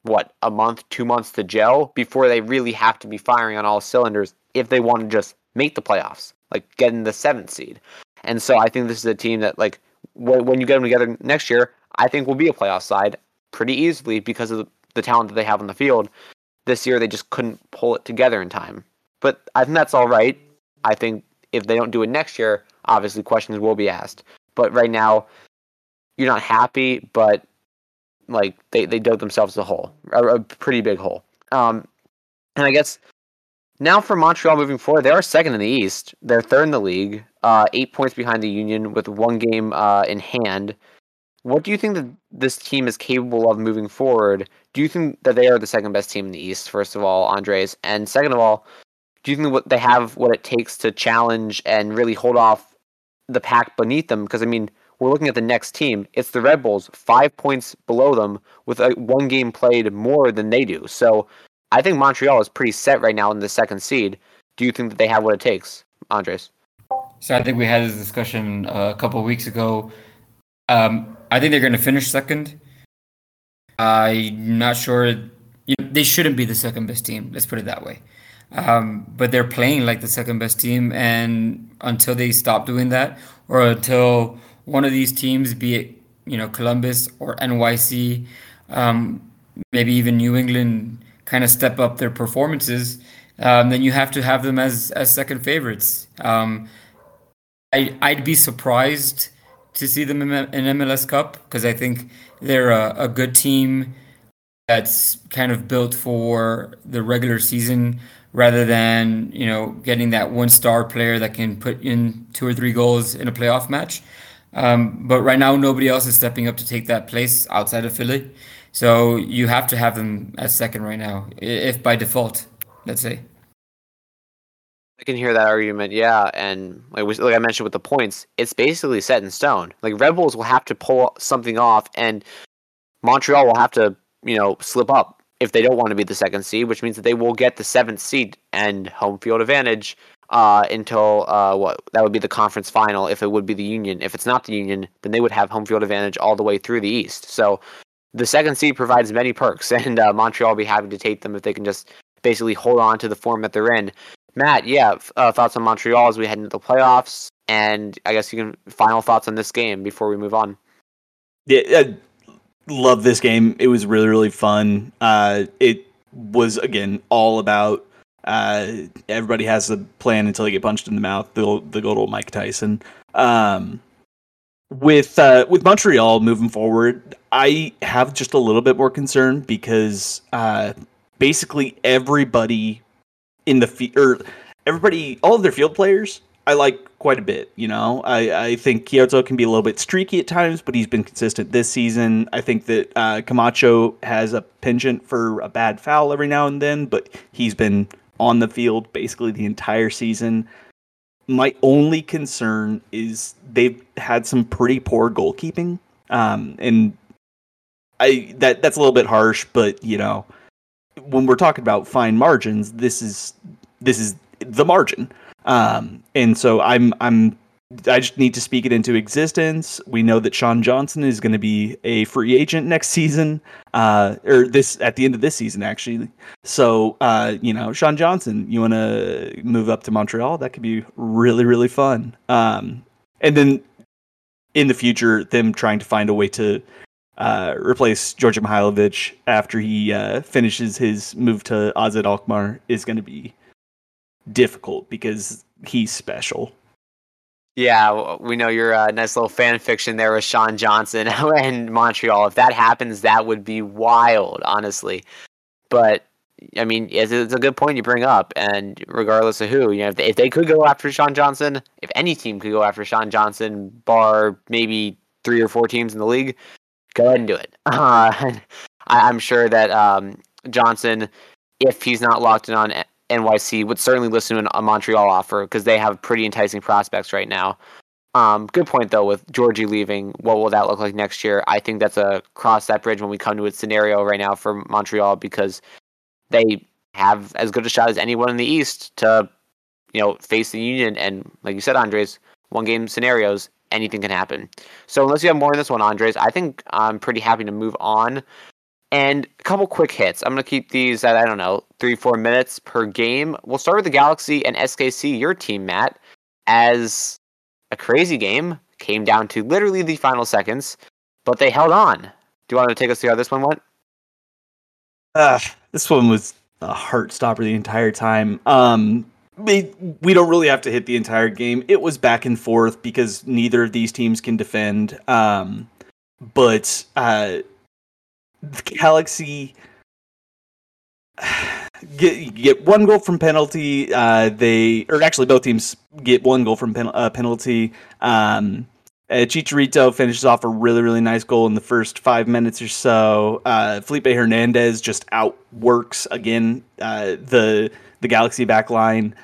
what a month, two months to gel before they really have to be firing on all cylinders if they want to just make the playoffs, like getting the seventh seed. And so I think this is a team that, like, when you get them together next year, I think will be a playoff side pretty easily because of the talent that they have on the field. This year, they just couldn't pull it together in time. But I think that's all right. I think if they don't do it next year, obviously questions will be asked. But right now, you're not happy, but like they, they dug themselves a hole, a, a pretty big hole. Um, and I guess now for Montreal moving forward, they are second in the East. They're third in the league, uh, eight points behind the Union with one game uh, in hand. What do you think that this team is capable of moving forward? Do you think that they are the second best team in the East, first of all, Andres? And second of all, do you think what they have what it takes to challenge and really hold off the pack beneath them? Because I mean, we're looking at the next team. It's the Red Bulls, five points below them, with a, one game played more than they do. So I think Montreal is pretty set right now in the second seed. Do you think that they have what it takes, Andres? So I think we had this discussion uh, a couple weeks ago. Um, I think they're going to finish second. I'm not sure. You know, they shouldn't be the second best team. Let's put it that way. Um, but they're playing like the second best team, and until they stop doing that, or until one of these teams, be it you know Columbus or NYC, um, maybe even New England, kind of step up their performances, um, then you have to have them as as second favorites. Um, I I'd be surprised to see them in, MLS Cup because I think they're a, a good team that's kind of built for the regular season rather than you know getting that one star player that can put in two or three goals in a playoff match. Um, but right now, nobody else is stepping up to take that place outside of Philly. So you have to have them as second right now, if by default, let's say. I can hear that argument, yeah. And like, like I mentioned with the points, it's basically set in stone. Like Red Bulls will have to pull something off, and Montreal will have to, you know, slip up if they don't want to be the second seed, which means that they will get the seventh seed and home field advantage uh, until uh, what that would be the conference final if it would be the Union. If it's not the Union, then they would have home field advantage all the way through the East. So the second seed provides many perks, and uh, Montreal will be happy to take them if they can just basically hold on to the form that they're in. Matt, yeah, uh, thoughts on Montreal as we head into the playoffs, and I guess you can final thoughts on this game before we move on. Yeah, love this game. It was really really fun. Uh, it was again all about uh, everybody has a plan until they get punched in the mouth. The the good old Mike Tyson. Um, with uh, with Montreal moving forward, I have just a little bit more concern because uh, basically everybody in the field, or everybody, all of their field players I like quite a bit. You know, I, I think Quioto can be a little bit streaky at times, but he's been consistent this season. I think that uh, Camacho has a penchant for a bad foul every now and then, but he's been on the field basically the entire season. My only concern is they've had some pretty poor goalkeeping, um, and I that that's a little bit harsh, but you know, when we're talking about fine margins, this is this is the margin. Um, and so I'm I'm I just need to speak it into existence. We know that Sean Johnson is going to be a free agent next season, uh, or this at the end of this season, actually. So, uh, you know, Sean Johnson, you want to move up to Montreal? That could be really, really fun. Um, and then in the future, them trying to find a way to uh, replace Djordje Mihailovic after he uh, finishes his move to AZ Alkmaar is going to be difficult because he's special. Yeah, we know your uh, nice little fan fiction there with Sean Johnson and Montreal. If that happens, that would be wild, honestly. But I mean, it's, it's, a good point you bring up. And regardless of who, you know, if they, if they could go after Sean Johnson, if any team could go after Sean Johnson, bar maybe three or four teams in the league, go ahead and do it. Uh, I, am sure that um, Johnson, if he's not locked in on NYC would certainly listen to a Montreal offer because they have pretty enticing prospects right now. Um, good point though with Djordje leaving. What will that look like next year? I think that's a cross that bridge when we come to a scenario right now for Montreal because they have as good a shot as anyone in the East to, you know, face the Union. And like you said, Andres, one game scenarios, anything can happen. So unless you have more on this one, Andres, I think I'm pretty happy to move on and a couple quick hits. I'm going to keep these at, I don't know, three, four minutes per game. We'll start with the Galaxy and SKC, your team, Matt, as a crazy game. Came down to literally the final seconds, but they held on. Do you want to take us through how this one went? Uh, this one was a heart stopper the entire time. Um, we, we don't really have to hit the entire game. It was back and forth because neither of these teams can defend. Um, but uh, Galaxy get get one goal from penalty. Uh, they or actually both teams get one goal from pen, uh, penalty. Um, uh, Chicharito finishes off a really really nice goal in the first five minutes or so. Uh, Felipe Hernandez just outworks again uh, the the Galaxy back line.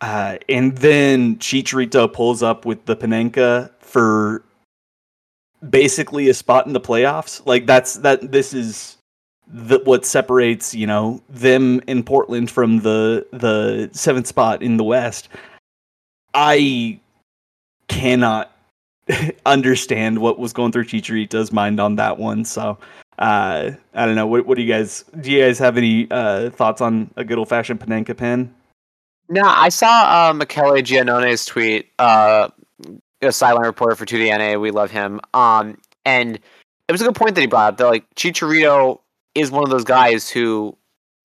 Uh, and then Chicharito pulls up with the Panenka for basically a spot in the playoffs. Like that's that this is the, what separates you know them in Portland from the the seventh spot in the West. I cannot understand what was going through Chicharito's mind on that one. So uh, I don't know. What, what do you guys do? You guys have any uh, thoughts on a good old fashioned Panenka pen? No, I saw uh, Michele Giannone's tweet. Uh, a silent reporter for 2DNA. We love him. Um, and it was a good point that he brought up. That like Chicharito is one of those guys who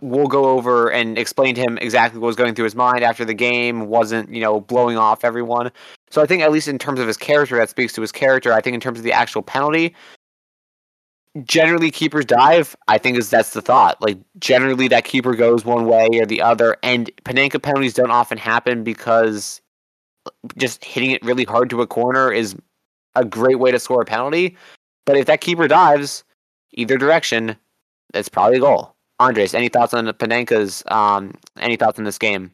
will go over and explain to him exactly what was going through his mind after the game. wasn't you know blowing off everyone. So I think at least in terms of his character, that speaks to his character. I think in terms of the actual penalty, generally keepers dive. I think is that's the thought. Like generally that keeper goes one way or the other, and Panenka penalties don't often happen because just hitting it really hard to a corner is a great way to score a penalty. But if that keeper dives either direction, that's probably a goal. Andres, any thoughts on the Panenka's? Um, any thoughts on this game?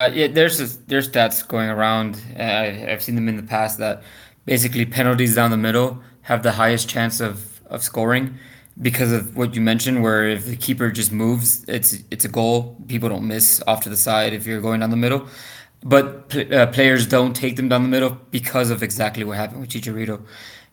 Uh, yeah, there's there's stats going around. Uh, I've seen them in the past that basically penalties down the middle have the highest chance of, of scoring because of what you mentioned, where if the keeper just moves, it's it's a goal. People don't miss off to the side if you're going down the middle, but uh, players don't take them down the middle because of exactly what happened with Chicharito.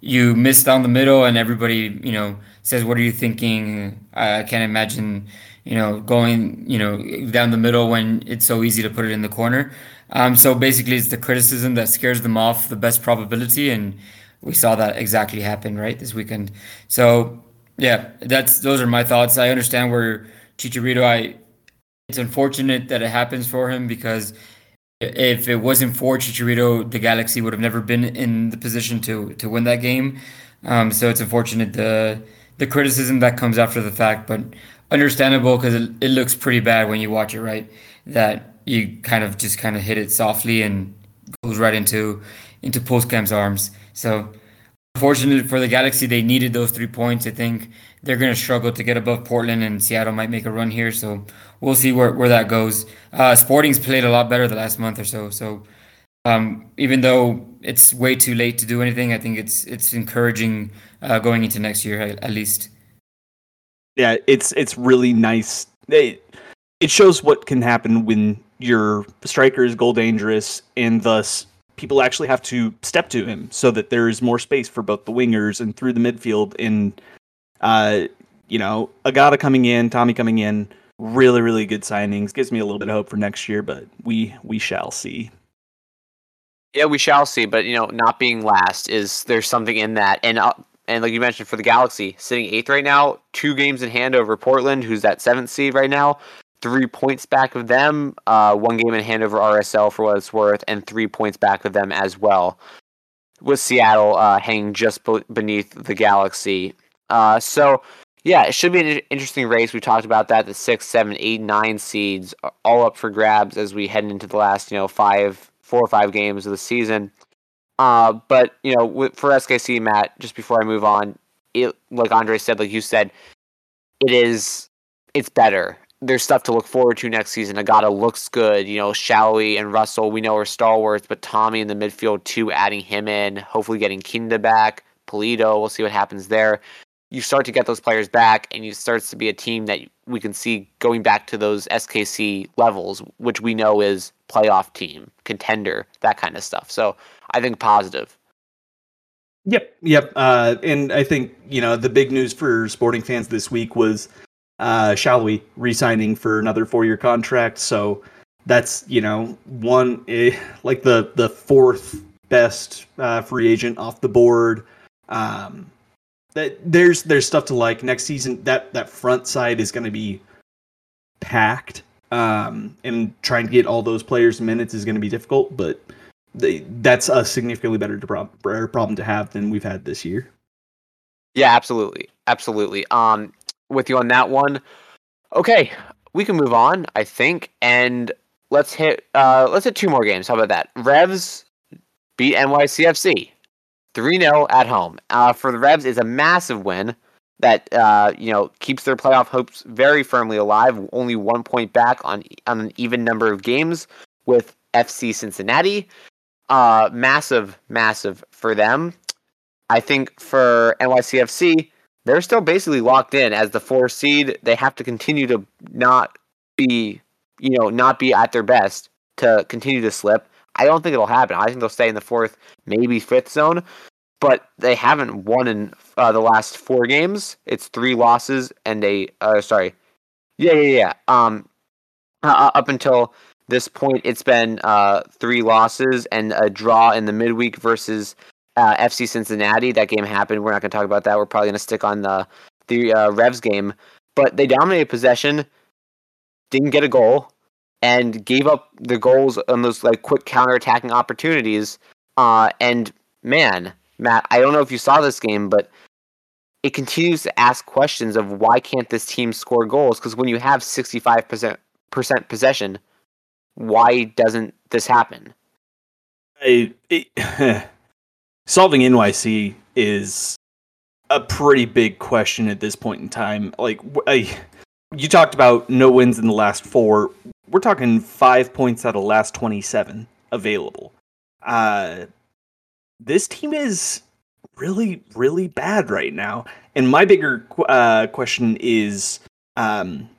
You miss down the middle, and everybody you know says, "What are you thinking?" I can't imagine you know, going, you know, down the middle when it's so easy to put it in the corner. Um, so basically, it's the criticism that scares them off the best probability, and we saw that exactly happen right this weekend. So yeah, that's those are my thoughts. I understand where Chicharito. I it's unfortunate that it happens for him because if it wasn't for Chicharito, the Galaxy would have never been in the position to to win that game. Um, so it's unfortunate the the criticism that comes after the fact, but understandable because it, it looks pretty bad when you watch it, right? That you kind of just kind of hit it softly and goes right into into Pulskamp's arms. So unfortunate for the Galaxy, they needed those three points. I think they're going to struggle to get above Portland, and Seattle might make a run here. So we'll see where, where that goes. Uh, Sporting's played a lot better the last month or so. So um, even though it's way too late to do anything, I think it's it's encouraging uh, going into next year at, at least yeah, it's it's really nice. It, it shows what can happen when your striker is goal dangerous, and thus people actually have to step to him so that there is more space for both the wingers and through the midfield. And uh, you know, Agada coming in, Thommy coming in, really really good signings. Gives me a little bit of hope for next year, but we we shall see. Yeah, we shall see. But you know, not being last is there's something in that, and. Uh, and like you mentioned, for the Galaxy, sitting eighth right now, two games in hand over Portland, who's that seventh seed right now, three points back of them, uh, one game in hand over RSL for what it's worth, and three points back of them as well. With Seattle uh, hanging just beneath the Galaxy. Uh, so, yeah, it should be an interesting race. We talked about that. The six, seven, eight, nine seeds are all up for grabs as we head into the last, you know, five, four or five games of the season. Uh, but you know, for SKC, Matt, just before I move on, it like Andre said, like you said, it is it's better. There's stuff to look forward to next season. Agada looks good. You know, Sallói and Russell, we know are stalwarts, but Thommy in the midfield too, adding him in, hopefully getting Kinda back. Pulido, we'll see what happens there. You start to get those players back, and you starts to be a team that we can see going back to those SKC levels, which we know is playoff team, contender, that kind of stuff. So I think positive. Yep, yep. Uh, and I think you know the big news for sporting fans this week was uh, Sallói re-signing for another four-year contract. So that's you know one eh, like the the fourth best uh, free agent off the board. Um, that there's there's stuff to like next season. That that front side is going to be packed, um, and trying to get all those players minutes is going to be difficult. But they, that's a significantly better problem to have than we've had this year. Yeah, absolutely, absolutely. Um, with you on that one. Okay, we can move on, I think, and let's hit uh let's hit two more games. How about that? Revs beat NYCFC 3-0 at home. Uh, for the Revs is a massive win that uh, you know keeps their playoff hopes very firmly alive. Only one point back on on an even number of games with FC Cincinnati uh, massive, massive for them. I think for NYCFC, they're still basically locked in as the four seed. They have to continue to not be, you know, not be at their best to continue to slip. I don't think it'll happen. I think they'll stay in the fourth, maybe fifth zone, but they haven't won in uh, the last four games. It's three losses and a uh, sorry, yeah, yeah, yeah. Um, uh, up until this point, it's been uh, three losses and a draw in the midweek versus uh, FC Cincinnati. That game happened. We're not going to talk about that. We're probably going to stick on the the uh, Revs game. But they dominated possession, didn't get a goal, and gave up the goals on those like quick counter-attacking opportunities. Uh, and man, Matt, I don't know if you saw this game, but it continues to ask questions of why can't this team score goals? Because when you have 65% possession, why doesn't this happen? I, it, solving NYC is a pretty big question at this point in time. Like I, you talked about no wins in the last four. We're talking five points out of last twenty-seven available. Uh, this team is really, really bad right now. And my bigger uh, question is, um,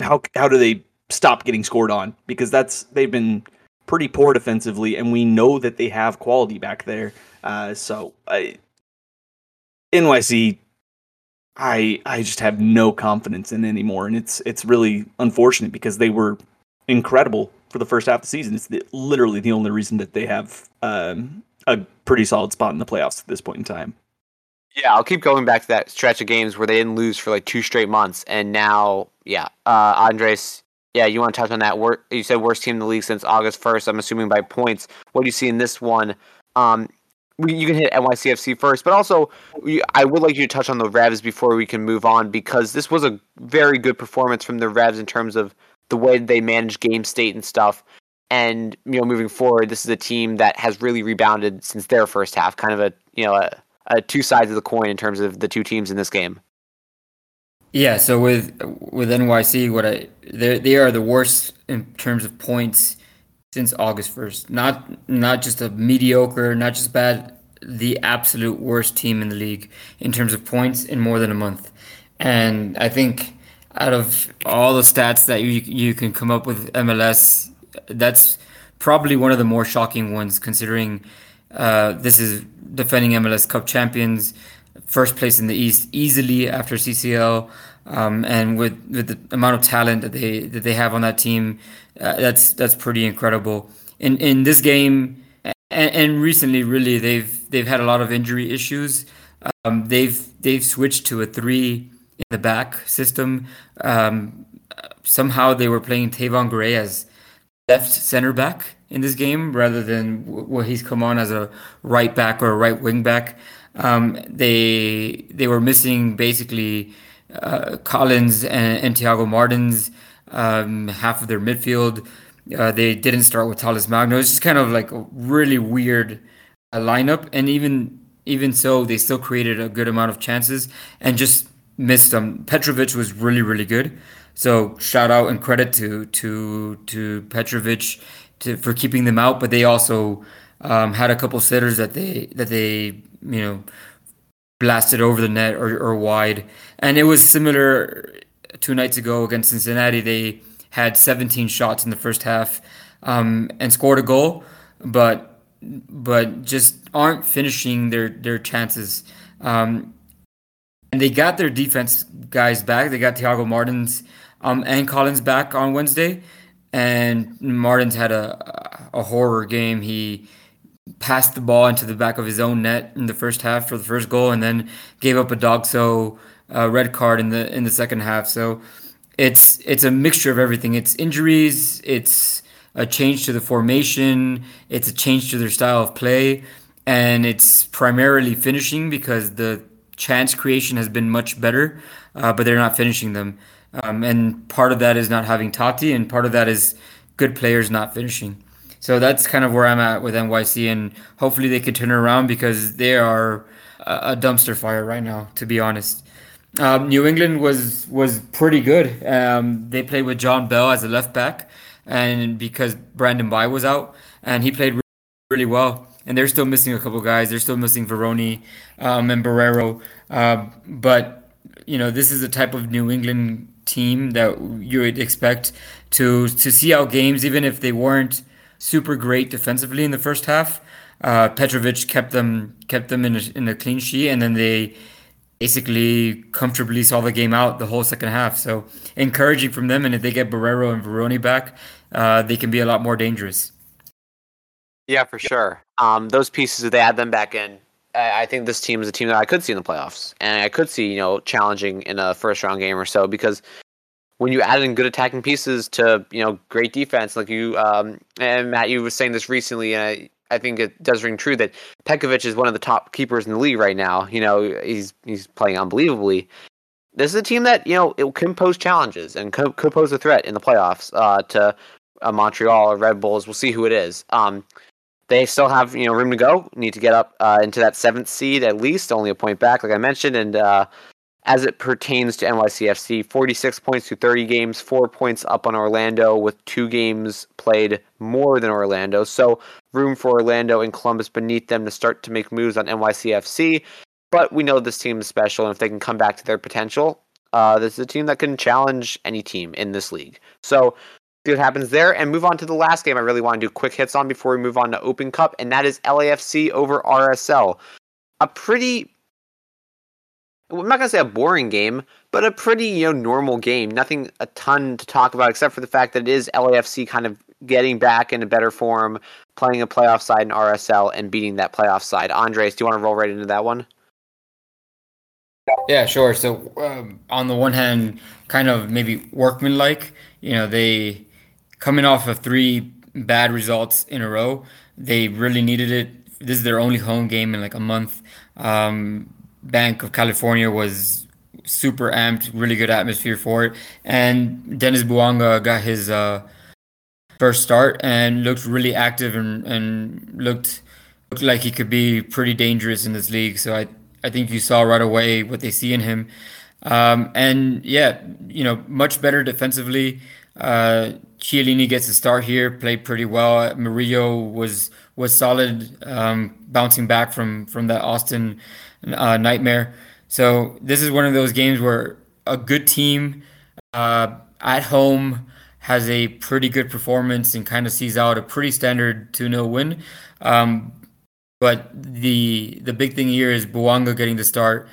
how how do they stop getting scored on? Because that's they've been pretty poor defensively, and we know that they have quality back there. Uh, so I, NYC, I I just have no confidence in anymore, and it's it's really unfortunate because they were incredible for the first half of the season. It's the, literally the only reason that they have um, a pretty solid spot in the playoffs at this point in time. Yeah, I'll keep going back to that stretch of games where they didn't lose for like two straight months, and now, yeah, uh, Andres, yeah, you want to touch on that? You said worst team in the league since August first. I'm assuming by points. What do you see in this one? Um, you can hit NYCFC first, but also I would like you to touch on the Revs before we can move on because this was a very good performance from the Revs in terms of the way they manage game state and stuff. And you know, moving forward, this is a team that has really rebounded since their first half. Kind of a you know a, a two sides of the coin in terms of the two teams in this game. Yeah, so with with NYC, what I they are the worst in terms of points since August first. Not not just a mediocre, not just bad, the absolute worst team in the league in terms of points in more than a month. And I think out of all the stats that you you can come up with MLS, that's probably one of the more shocking ones considering uh, this is defending MLS Cup champions, first place in the East easily after CCL. Um, and with, with the amount of talent that they that they have on that team, uh, that's that's pretty incredible. In in this game and, and, recently, really they've they've had a lot of injury issues. Um, they've they've switched to a three in the back system. Um, somehow they were playing Tayvon Gray as left center back in this game rather than what he's come on as a right back or a right wing back. Um, they they were missing basically uh, Callens and, and Thiago Martins um, half of their midfield. Uh, they didn't start with Talles Magno. It's just kind of like a really weird uh, lineup, and even even so, they still created a good amount of chances and just missed them. Petrovic was really really good, so shout out and credit to to to Petrovic to, for keeping them out. But they also um, had a couple sitters that they that they you know blasted over the net or, or wide, and it was similar two nights ago against Cincinnati, they had 17 shots in the first half um, and scored a goal, but but just aren't finishing their their chances. Um, and they got their defense guys back. They got Thiago Martins um, and Callens back on Wednesday, and Martins had a a horror game. He passed the ball into the back of his own net in the first half for the first goal, and then gave up a DOGSO uh, red card in the in the second half. So it's it's a mixture of everything. It's injuries. It's a change to the formation. It's a change to their style of play, and it's primarily finishing because the chance creation has been much better, uh, but they're not finishing them. Um, and part of that is not having Tati, and part of that is good players not finishing. So that's kind of where I'm at with NYC, and hopefully they can turn around because they are a dumpster fire right now, to be honest. Um, New England was was pretty good. Um, they played with John Bell as a left back, and because Brandon Bye was out, and he played really, really well. And they're still missing a couple guys. They're still missing Vrioni um, and Borrero. uh, but you know, this is the type of New England team that you would expect to to see out games, even if they weren't super great defensively in the first half. Uh, Petrovic kept them kept them in a, in a clean sheet, and then they basically comfortably saw the game out the whole second half. So encouraging from them, and if they get Borrero and Vrioni back, uh, they can be a lot more dangerous. Yeah, for sure. Um, those pieces, if they add them back in, I, I think this team is a team that I could see in the playoffs, and I could see you know challenging in a first round game or so because when you add in good attacking pieces to you know great defense, like you um, and Matt, you were saying this recently, and I, I think it does ring true that Petrovic is one of the top keepers in the league right now. You know, he's he's playing unbelievably. This is a team that you know it can pose challenges and could, could pose a threat in the playoffs uh, to uh, Montreal or Red Bulls. We'll see who it is. Um, they still have you know room to go. Need to get up uh, into that seventh seed at least, only a point back, like I mentioned, and uh, as it pertains to NYCFC, 46 points to 30 games, four points up on Orlando with two games played more than Orlando. So room for Orlando and Columbus beneath them to start to make moves on NYCFC. But we know this team is special, and if they can come back to their potential, uh, this is a team that can challenge any team in this league. So see what happens there, and move on to the last game. I really want to do quick hits on before we move on to Open Cup, and that is LAFC over RSL. A pretty I'm not gonna say a boring game, but a pretty you know normal game. Nothing a ton to talk about except for the fact that it is LAFC kind of getting back into better form, playing a playoff side in RSL and beating that playoff side. Andres, do you want to roll right into that one? Yeah, sure. So um, on the one hand, kind of maybe workmanlike. You know, they coming off of three bad results in a row. They really needed it. This is their only home game in like a month. Um, Banc of California was super amped, really good atmosphere for it. And Denis Bouanga got his uh, first start and looked really active and, and looked looked like he could be pretty dangerous in this league. So I I think you saw right away what they see in him. Um, and yeah, you know, much better defensively. Uh, Chiellini gets a start here, played pretty well. Murillo was was solid, um, bouncing back from from that Austin uh, nightmare. So this is one of those games where a good team uh, at home has a pretty good performance and kind of sees out a pretty standard 2-0 win. Um, but the the big thing here is Bouanga getting the start,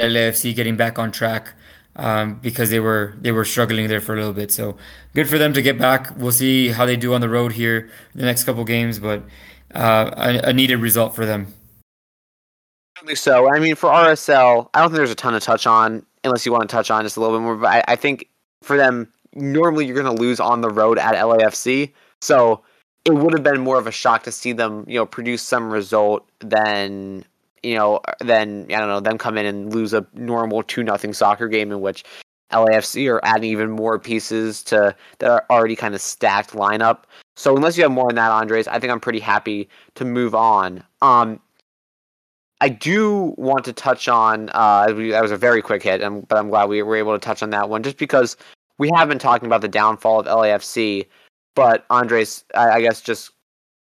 LAFC getting back on track um, because they were they were struggling there for a little bit. So good for them to get back. We'll see how they do on the road here the next couple games, but uh, a, a needed result for them. So, I mean, for RSL, I don't think there's a ton to touch on unless you want to touch on just a little bit more. But I, I think for them, normally you're going to lose on the road at LAFC. So it would have been more of a shock to see them, you know, produce some result than, you know, than, I don't know, them come in and lose a normal 2 nothing soccer game in which LAFC are adding even more pieces to their already kind of stacked lineup. So unless you have more on that, Andres, I think I'm pretty happy to move on. Um, I do want to touch on uh, that was a very quick hit, but I'm glad we were able to touch on that one just because we have been talking about the downfall of LAFC. But Andres, I, I guess just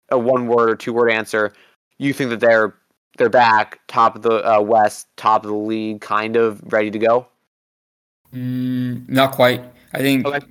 a one word or two word answer. You think that they're they're back, top of the uh, West, top of the league, kind of ready to go? Mm, not quite. I think okay.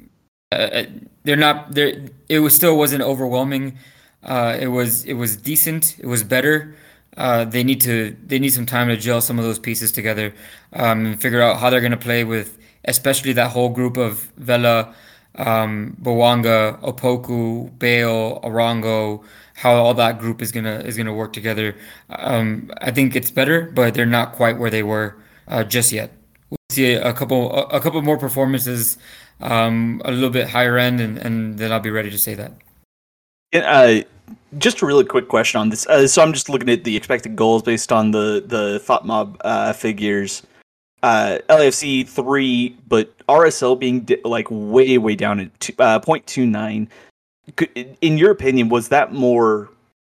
uh, uh they're not. There, it was still wasn't overwhelming. Uh, it was it was decent. It was better uh, they need to they need some time to gel some of those pieces together um, and figure out how they're going to play with especially that whole group of Vela, um, Opoku, Bale, Arango, how all that group is gonna is gonna work together. Um, I think it's better, but they're not quite where they were uh, just yet. We'll see a, couple a, a, couple more performances, um, a little bit higher end, and, and then I'll be ready to say that. Yeah, just a really quick question on this. Uh, so I'm just looking at the expected goals based on the the FotMob uh, figures. Uh, LAFC three, but RSL being di- like way way down at two, uh, 0.29. In your opinion, was that more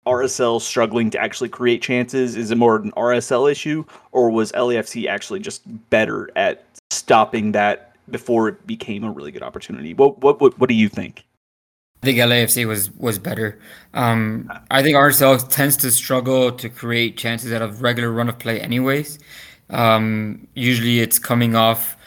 RSL struggling to actually create chances? Is it more an RSL issue, or was LAFC actually just better at stopping that before it became a really good opportunity? What what what, what do you think? I think LAFC was was better. Um, I think RSL tends to struggle to create chances out of regular run of play, anyways. Um, usually it's coming off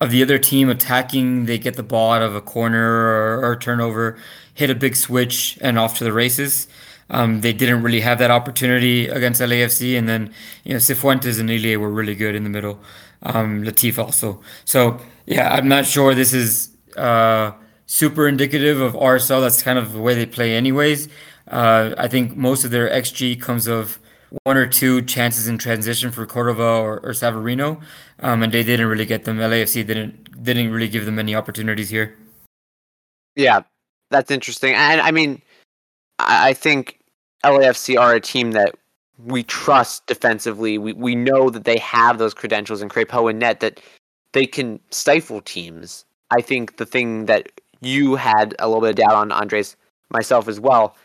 of the other team attacking. They get the ball out of a corner or, or turnover, hit a big switch, and off to the races. Um, they didn't really have that opportunity against LAFC, and then you know Cifuentes and Ilie were really good in the middle. Um, Latif also. So yeah, I'm not sure this is uh, super indicative of RSL. That's kind of the way they play, anyways. Uh, I think most of their xG comes of one or two chances in transition for Cordova or, or Savarino, um, and they didn't really get them. LAFC didn't didn't really give them any opportunities here. Yeah, that's interesting. And I mean, I think LAFC are a team that we trust defensively. We we know that they have those credentials in Crépeau and Net that they can stifle teams. I think the thing that you had a little bit of doubt on Andres, myself as well,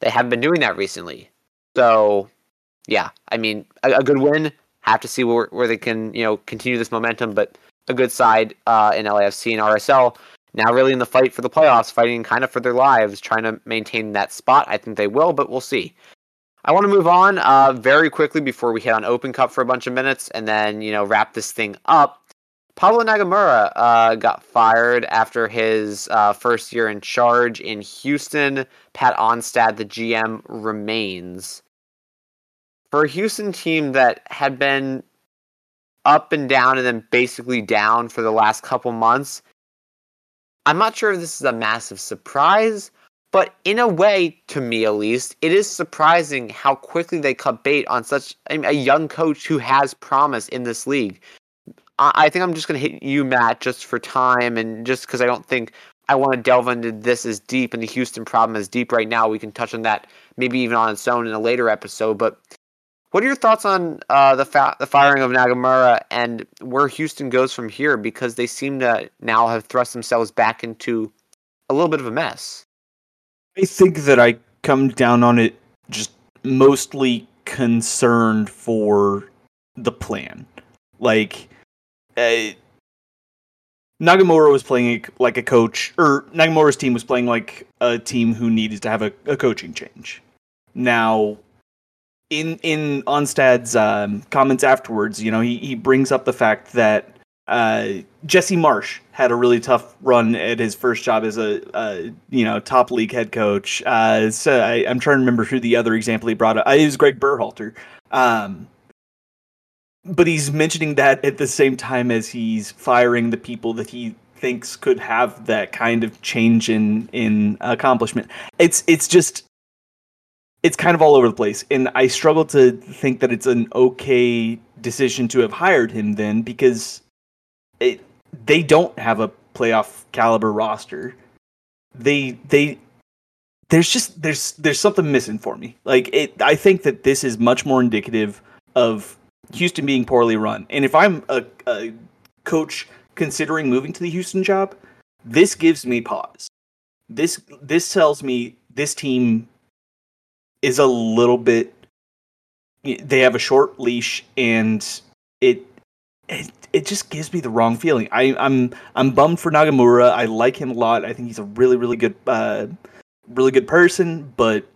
they haven't been doing that recently. So yeah, I mean a, a good win. Have to see where where they can you know continue this momentum, but a good side uh, in LAFC and RSL now really in the fight for the playoffs, fighting kind of for their lives, trying to maintain that spot. I think they will, but we'll see. I want to move on uh, very quickly before we hit on Open Cup for a bunch of minutes and then, you know, wrap this thing up. Paulo Nagamura uh, got fired after his uh, first year in charge in Houston. Pat Onstad, the GM, remains. For a Houston team that had been up and down and then basically down for the last couple months, I'm not sure if this is a massive surprise, but in a way, to me at least, it is surprising how quickly they cut bait on such a young coach who has promise in this league. I think I'm just going to hit you, Matt, just for time and just because I don't think I want to delve into this as deep and the Houston problem as deep right now. We can touch on that maybe even on its own in a later episode. But what are your thoughts on uh, the fa- the firing of Nagamura and where Houston goes from here? Because they seem to now have thrust themselves back into a little bit of a mess. I think that I come down on it just mostly concerned for the plan. Like, uh, Nagamura was playing like a coach, or Nagamura's team was playing like a team who needed to have a, a coaching change. Now, in in Onstad's um, comments afterwards, you know, he, he brings up the fact that uh, Jesse Marsch had a really tough run at his first job as a, a you know top league head coach. Uh, so I, am trying to remember who the other example he brought up. Uh, it was Greg Berhalter. Um, but he's mentioning that at the same time as he's firing the people that he thinks could have that kind of change in in accomplishment. It's it's just it's kind of all over the place. And I struggle to think that it's an okay decision to have hired him then because it, they don't have a playoff caliber roster. They they there's just there's there's something missing for me. Like it I think that this is much more indicative of Houston being poorly run. And if I'm a, a coach considering moving to the Houston job, this gives me pause. This this tells me this team is a little bit they have a short leash and it it, it just gives me the wrong feeling. I, I'm I'm bummed for Nagamura. I like him a lot. I think he's a really really good uh, really good person, but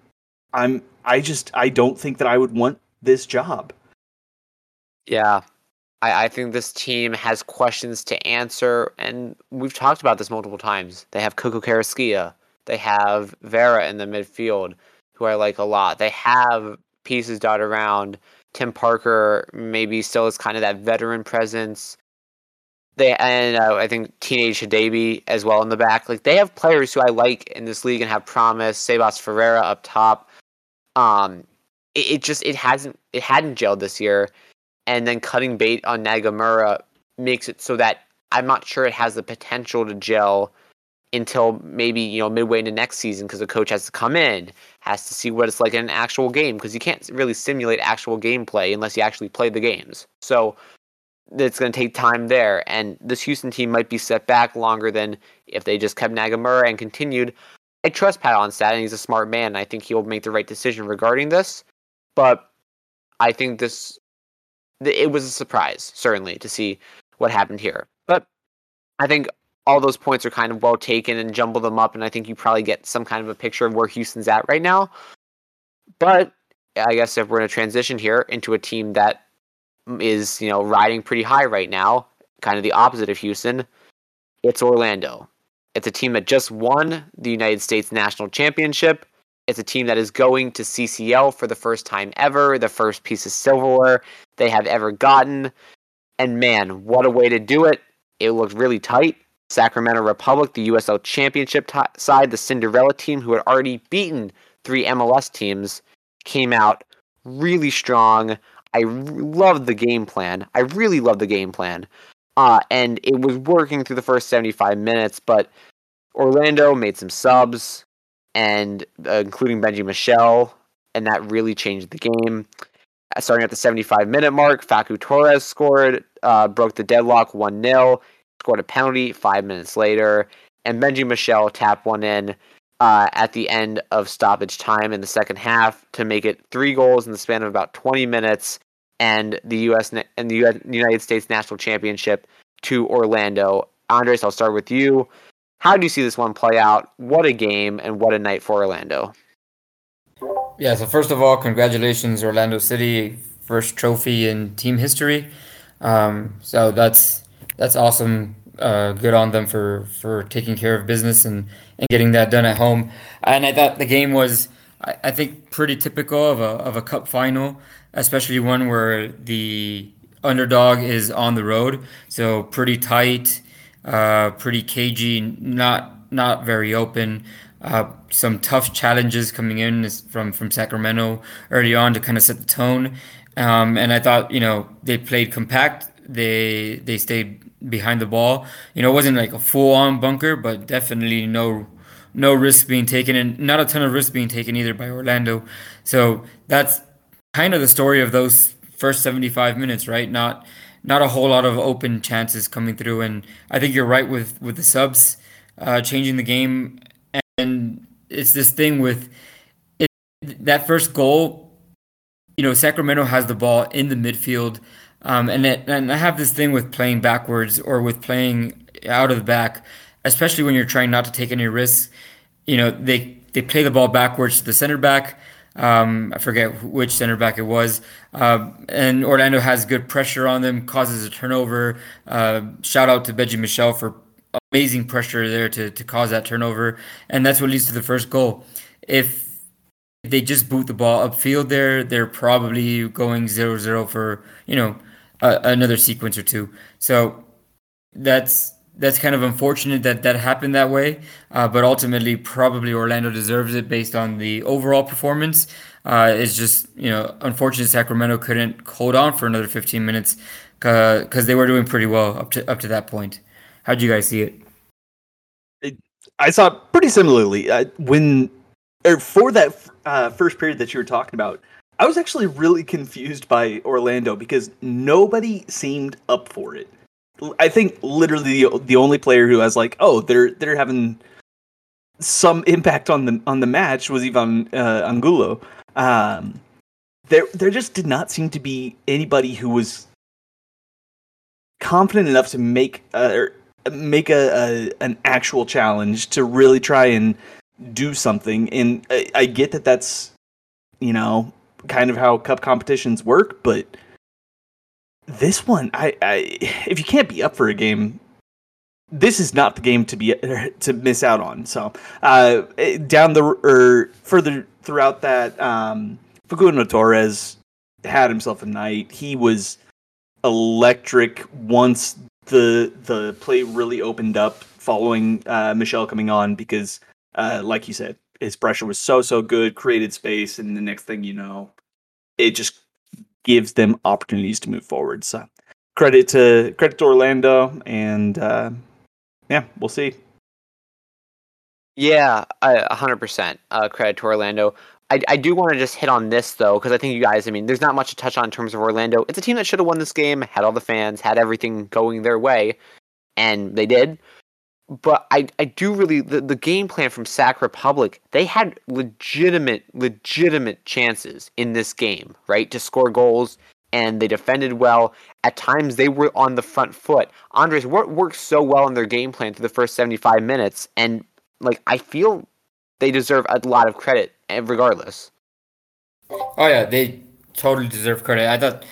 I'm I just I don't think that I would want this job. Yeah. I, I think this team has questions to answer and we've talked about this multiple times. They have Coco Carrasquilla. They have Vera in the midfield who I like a lot. They have pieces dotted around. Tim Parker maybe still is kind of that veteran presence. They and uh, I think teenage Hadebe as well in the back. Like they have players who I like in this league and have promise. Sebas Ferreira up top. Um, it, it just it hasn't it hadn't gelled this year, and then cutting bait on Nagamura makes it so that I'm not sure it has the potential to gel until maybe you know midway into next season because the coach has to come in, has to see what it's like in an actual game because you can't really simulate actual gameplay unless you actually play the games. So it's going to take time there, and this Houston team might be set back longer than if they just kept Nagamura and continued. I trust Pat Onstad, and he's a smart man. I think he'll make the right decision regarding this, but I think this it was a surprise certainly to see what happened here. But I think all those points are kind of well taken and jumble them up, and I think you probably get some kind of a picture of where Houston's at right now. But I guess if we're going to transition here into a team that is, you know, riding pretty high right now, kind of the opposite of Houston. It's Orlando. It's a team that just won the United States National Championship. It's a team that is going to CCL for the first time ever, the first piece of silverware they have ever gotten. And man, what a way to do it. It looked really tight. Sacramento Republic, the USL Championship t- side, the Cinderella team who had already beaten three MLS teams, came out really strong. I loved the game plan. I really loved the game plan. Uh, and it was working through the first 75 minutes, but Orlando made some subs, and uh, including Benji Michel, and that really changed the game. Uh, starting at the 75 minute mark, Facu Torres scored, uh, broke the deadlock 1 0, scored a penalty five minutes later, and Benji Michel tapped one in uh, at the end of stoppage time in the second half to make it three goals in the span of about 20 minutes and the U.S. and the United States National Championship to Orlando. Andres, I'll start with you. How do you see this one play out? What a game and what a night for Orlando. Yeah, so first of all, congratulations, Orlando City, first trophy in team history. Um, so that's that's awesome uh, good on them for for taking care of business and and getting that done at home. And I thought the game was, I, I think, pretty typical of a of a cup final, especially one where the underdog is on the road. So pretty tight, uh, pretty cagey, not not very open. Uh, some tough challenges coming in from from Sacramento early on to kind of set the tone. Um, and I thought, you know, they played compact. They they stayed behind the ball. You know, it wasn't like a full on bunker, but definitely no no risk being taken and not a ton of risk being taken either by Orlando. So that's kind of the story of those first 75 minutes, right? Not not a whole lot of open chances coming through and I think you're right with with the subs uh, changing the game and it's this thing with it, that first goal you know Sacramento has the ball in the midfield um, and it, and I have this thing with playing backwards or with playing out of the back, especially when you're trying not to take any risks. You know, they they play the ball backwards to the center back. Um, I forget which center back it was. Uh, and Orlando has good pressure on them, causes a turnover. Uh, shout out to Benji Michel for amazing pressure there to, to cause that turnover. And that's what leads to the first goal. If they just boot the ball upfield there, they're probably going 0 0 for, you know, another sequence or two. So that's that's kind of unfortunate that that happened that way. Uh, but ultimately, probably Orlando deserves it based on the overall performance. Uh, it's just you know unfortunate Sacramento couldn't hold on for another 15 minutes because they were doing pretty well up to up to that point. How do you guys see it? I saw it pretty similarly uh, when or for that uh, first period that you were talking about. I was actually really confused by Orlando because nobody seemed up for it. I think literally the, the only player who has like, oh, they're they're having some impact on the on the match was Ivan uh, Angulo. Um, there there just did not seem to be anybody who was confident enough to make uh, make a, a, an actual challenge to really try and do something. And I, I get that that's you know kind of how cup competitions work, but this one, I, I if you can't be up for a game, this is not the game to be to miss out on. So uh, down the or further throughout that, um, Facundo Torres had himself a night. He was electric once the the play really opened up following uh, Michel coming on because, uh, like you said, his pressure was so so good, created space, and the next thing you know, it just gives them opportunities to move forward. So credit to credit to Orlando, and uh, yeah, we'll see. Yeah, a hundred percent uh, credit to Orlando. I, I do want to just hit on this though, because I think you guys, I mean, there's not much to touch on in terms of Orlando. It's a team that should have won this game, had all the fans, had everything going their way, and they did but I, I do really the, the game plan from Sac Republic, they had legitimate, legitimate chances in this game, right? To score goals and they defended well. At times they were on the front foot. Andres, what worked so well in their game plan through the first 75 minutes? And like I feel they deserve a lot of credit eh, regardless. Oh yeah, they totally deserve credit. I thought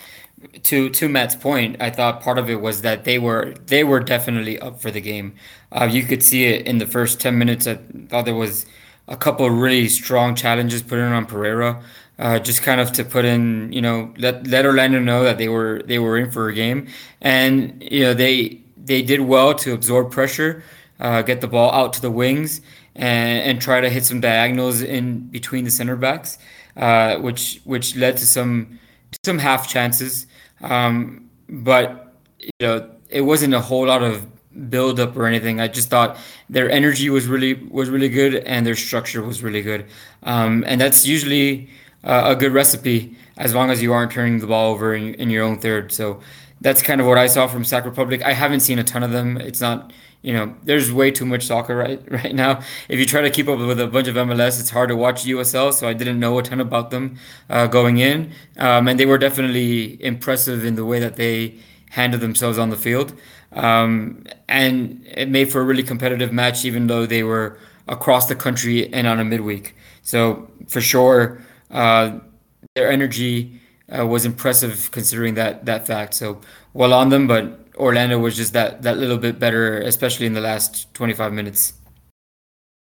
to to Matt's point, I thought part of it was that they were they were definitely up for the game. Uh, you could see it in the first ten minutes. I thought there was a couple of really strong challenges put in on Pereyra, uh, just kind of to put in, you know, let let Orlando know that they were they were in for a game, and you know they they did well to absorb pressure, uh, get the ball out to the wings, and, and try to hit some diagonals in between the center backs, uh, which which led to some some half chances. Um, but you know, it wasn't a whole lot of build up or anything. I just thought their energy was really was really good and their structure was really good. Um, and that's usually uh, a good recipe as long as you aren't turning the ball over in, in your own third. So that's kind of what I saw from Sac Republic. I haven't seen a ton of them. It's not you know, there's way too much soccer right right now. If you try to keep up with a bunch of MLS, it's hard to watch USL. So I didn't know a ton about them uh, going in, um, and they were definitely impressive in the way that they handled themselves on the field, um, and it made for a really competitive match, even though they were across the country and on a midweek. So for sure, uh, their energy uh, was impressive considering that that fact. So well on them, but Orlando was just that that little bit better, especially in the last 25 minutes.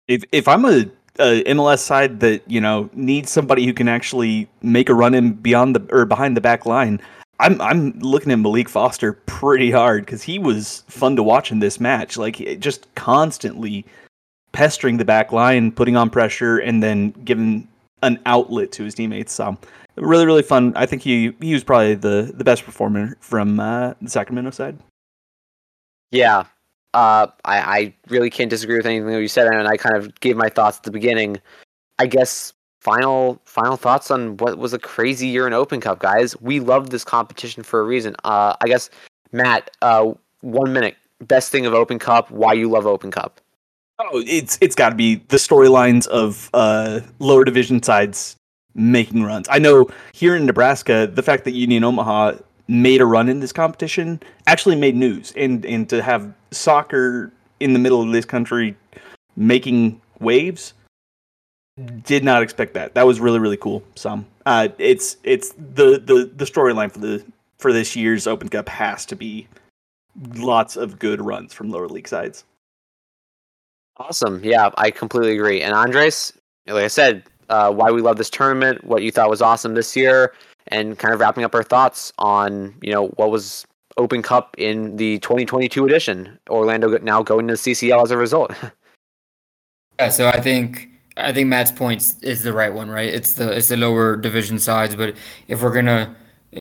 If if I'm a, a MLS side that you know needs somebody who can actually make a run in beyond the or behind the back line, I'm I'm looking at Malik Foster pretty hard because he was fun to watch in this match. Like just constantly pestering the back line, putting on pressure, and then giving an outlet to his teammates. So really, really fun. I think he he was probably the the best performer from uh, the Sacramento side. Yeah, uh, I I really can't disagree with anything that you said, and I kind of gave my thoughts at the beginning. I guess final final thoughts on what was a crazy year in Open Cup, guys. We love this competition for a reason. Uh, I guess Matt, uh, one minute, best thing of Open Cup. Why you love Open Cup? Oh, it's it's got to be the storylines of uh, lower division sides making runs. I know here in Nebraska, the fact that Union Omaha made a run in this competition actually made news, and and to have soccer in the middle of this country making waves, did not expect that. That was really really cool. Some uh, it's it's the the the storyline for the for this year's Open Cup has to be lots of good runs from lower league sides. Awesome. Yeah, I completely agree. And Andres, like I said, uh, why we love this tournament, what you thought was awesome this year, and kind of wrapping up our thoughts on you know what was Open Cup in the 2022 edition. Orlando now going to CCL as a result. yeah, so I think I think Matt's point is the right one, right? It's the it's the lower division sides, but if we're gonna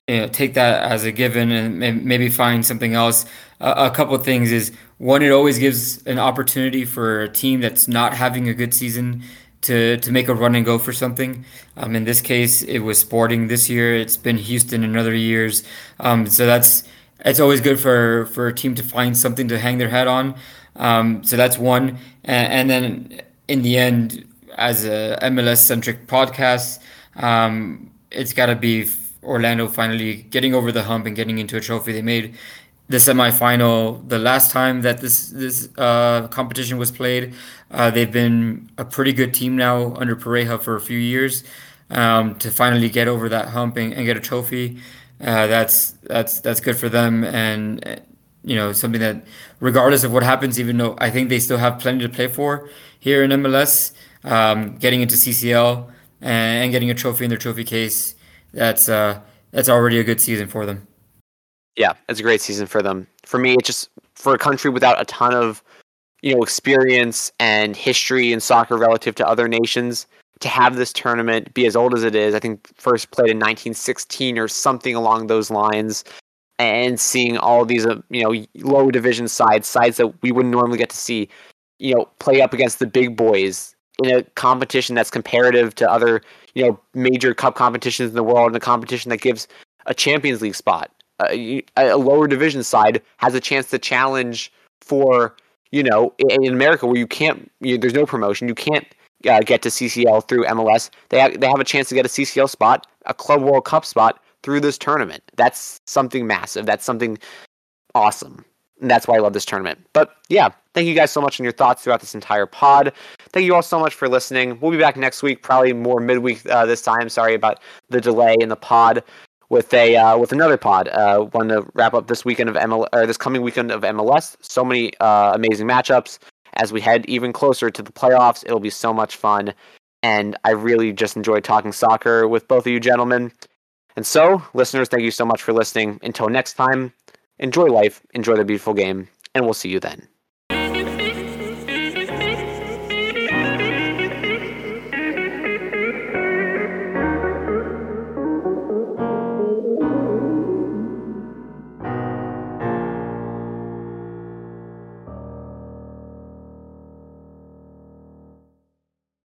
you know, take that as a given and maybe find something else, uh, a couple things is one, it always gives an opportunity for a team that's not having a good season to to make a run and go for something. Um, in this case, it was Sporting this year. It's been Houston in other years. Um, so that's it's always good for for a team to find something to hang their hat on. Um, so that's one, and, and, then in the end, as a MLS centric podcast, um, it's got to be Orlando finally getting over the hump and getting into a trophy. They made the semifinal the last time that this this uh, competition was played. Uh, they've been a pretty good team now under Pareja for a few years. Um, to finally get over that hump and, and get a trophy, uh, that's that's that's good for them, and you know something that, regardless of what happens, even though I think they still have plenty to play for here in MLS, um, getting into CCL and, getting a trophy in their trophy case, that's uh, that's already a good season for them. Yeah, it's a great season for them. For me, it's just for a country without a ton of, you know, experience and history in soccer relative to other nations to have this tournament be as old as it is. I think first played in 1916 or something along those lines. And seeing all these, uh, you know, low division sides, sides that we wouldn't normally get to see, you know, play up against the big boys in a competition that's comparative to other, you know, major cup competitions in the world, and a competition that gives a Champions League spot. A, a lower division side has a chance to challenge for you know in America where you can't you, there's no promotion you can't uh, get to CCL through MLS they they have a chance to get a CCL spot a Club World Cup spot through this tournament. That's something massive. That's something awesome and that's why I love this tournament but yeah thank you guys so much on your thoughts throughout this entire pod thank you all so much for listening we'll be back next week probably more midweek uh, this time sorry about the delay in the pod with a uh, with another pod. Uh, want to wrap up this weekend of ML or this coming weekend of MLS. So many uh, amazing matchups as we head even closer to the playoffs. It'll be so much fun, and I really just enjoyed talking soccer with both of you gentlemen. And so, listeners, thank you so much for listening. Until next time, enjoy life, enjoy the beautiful game, and we'll see you then.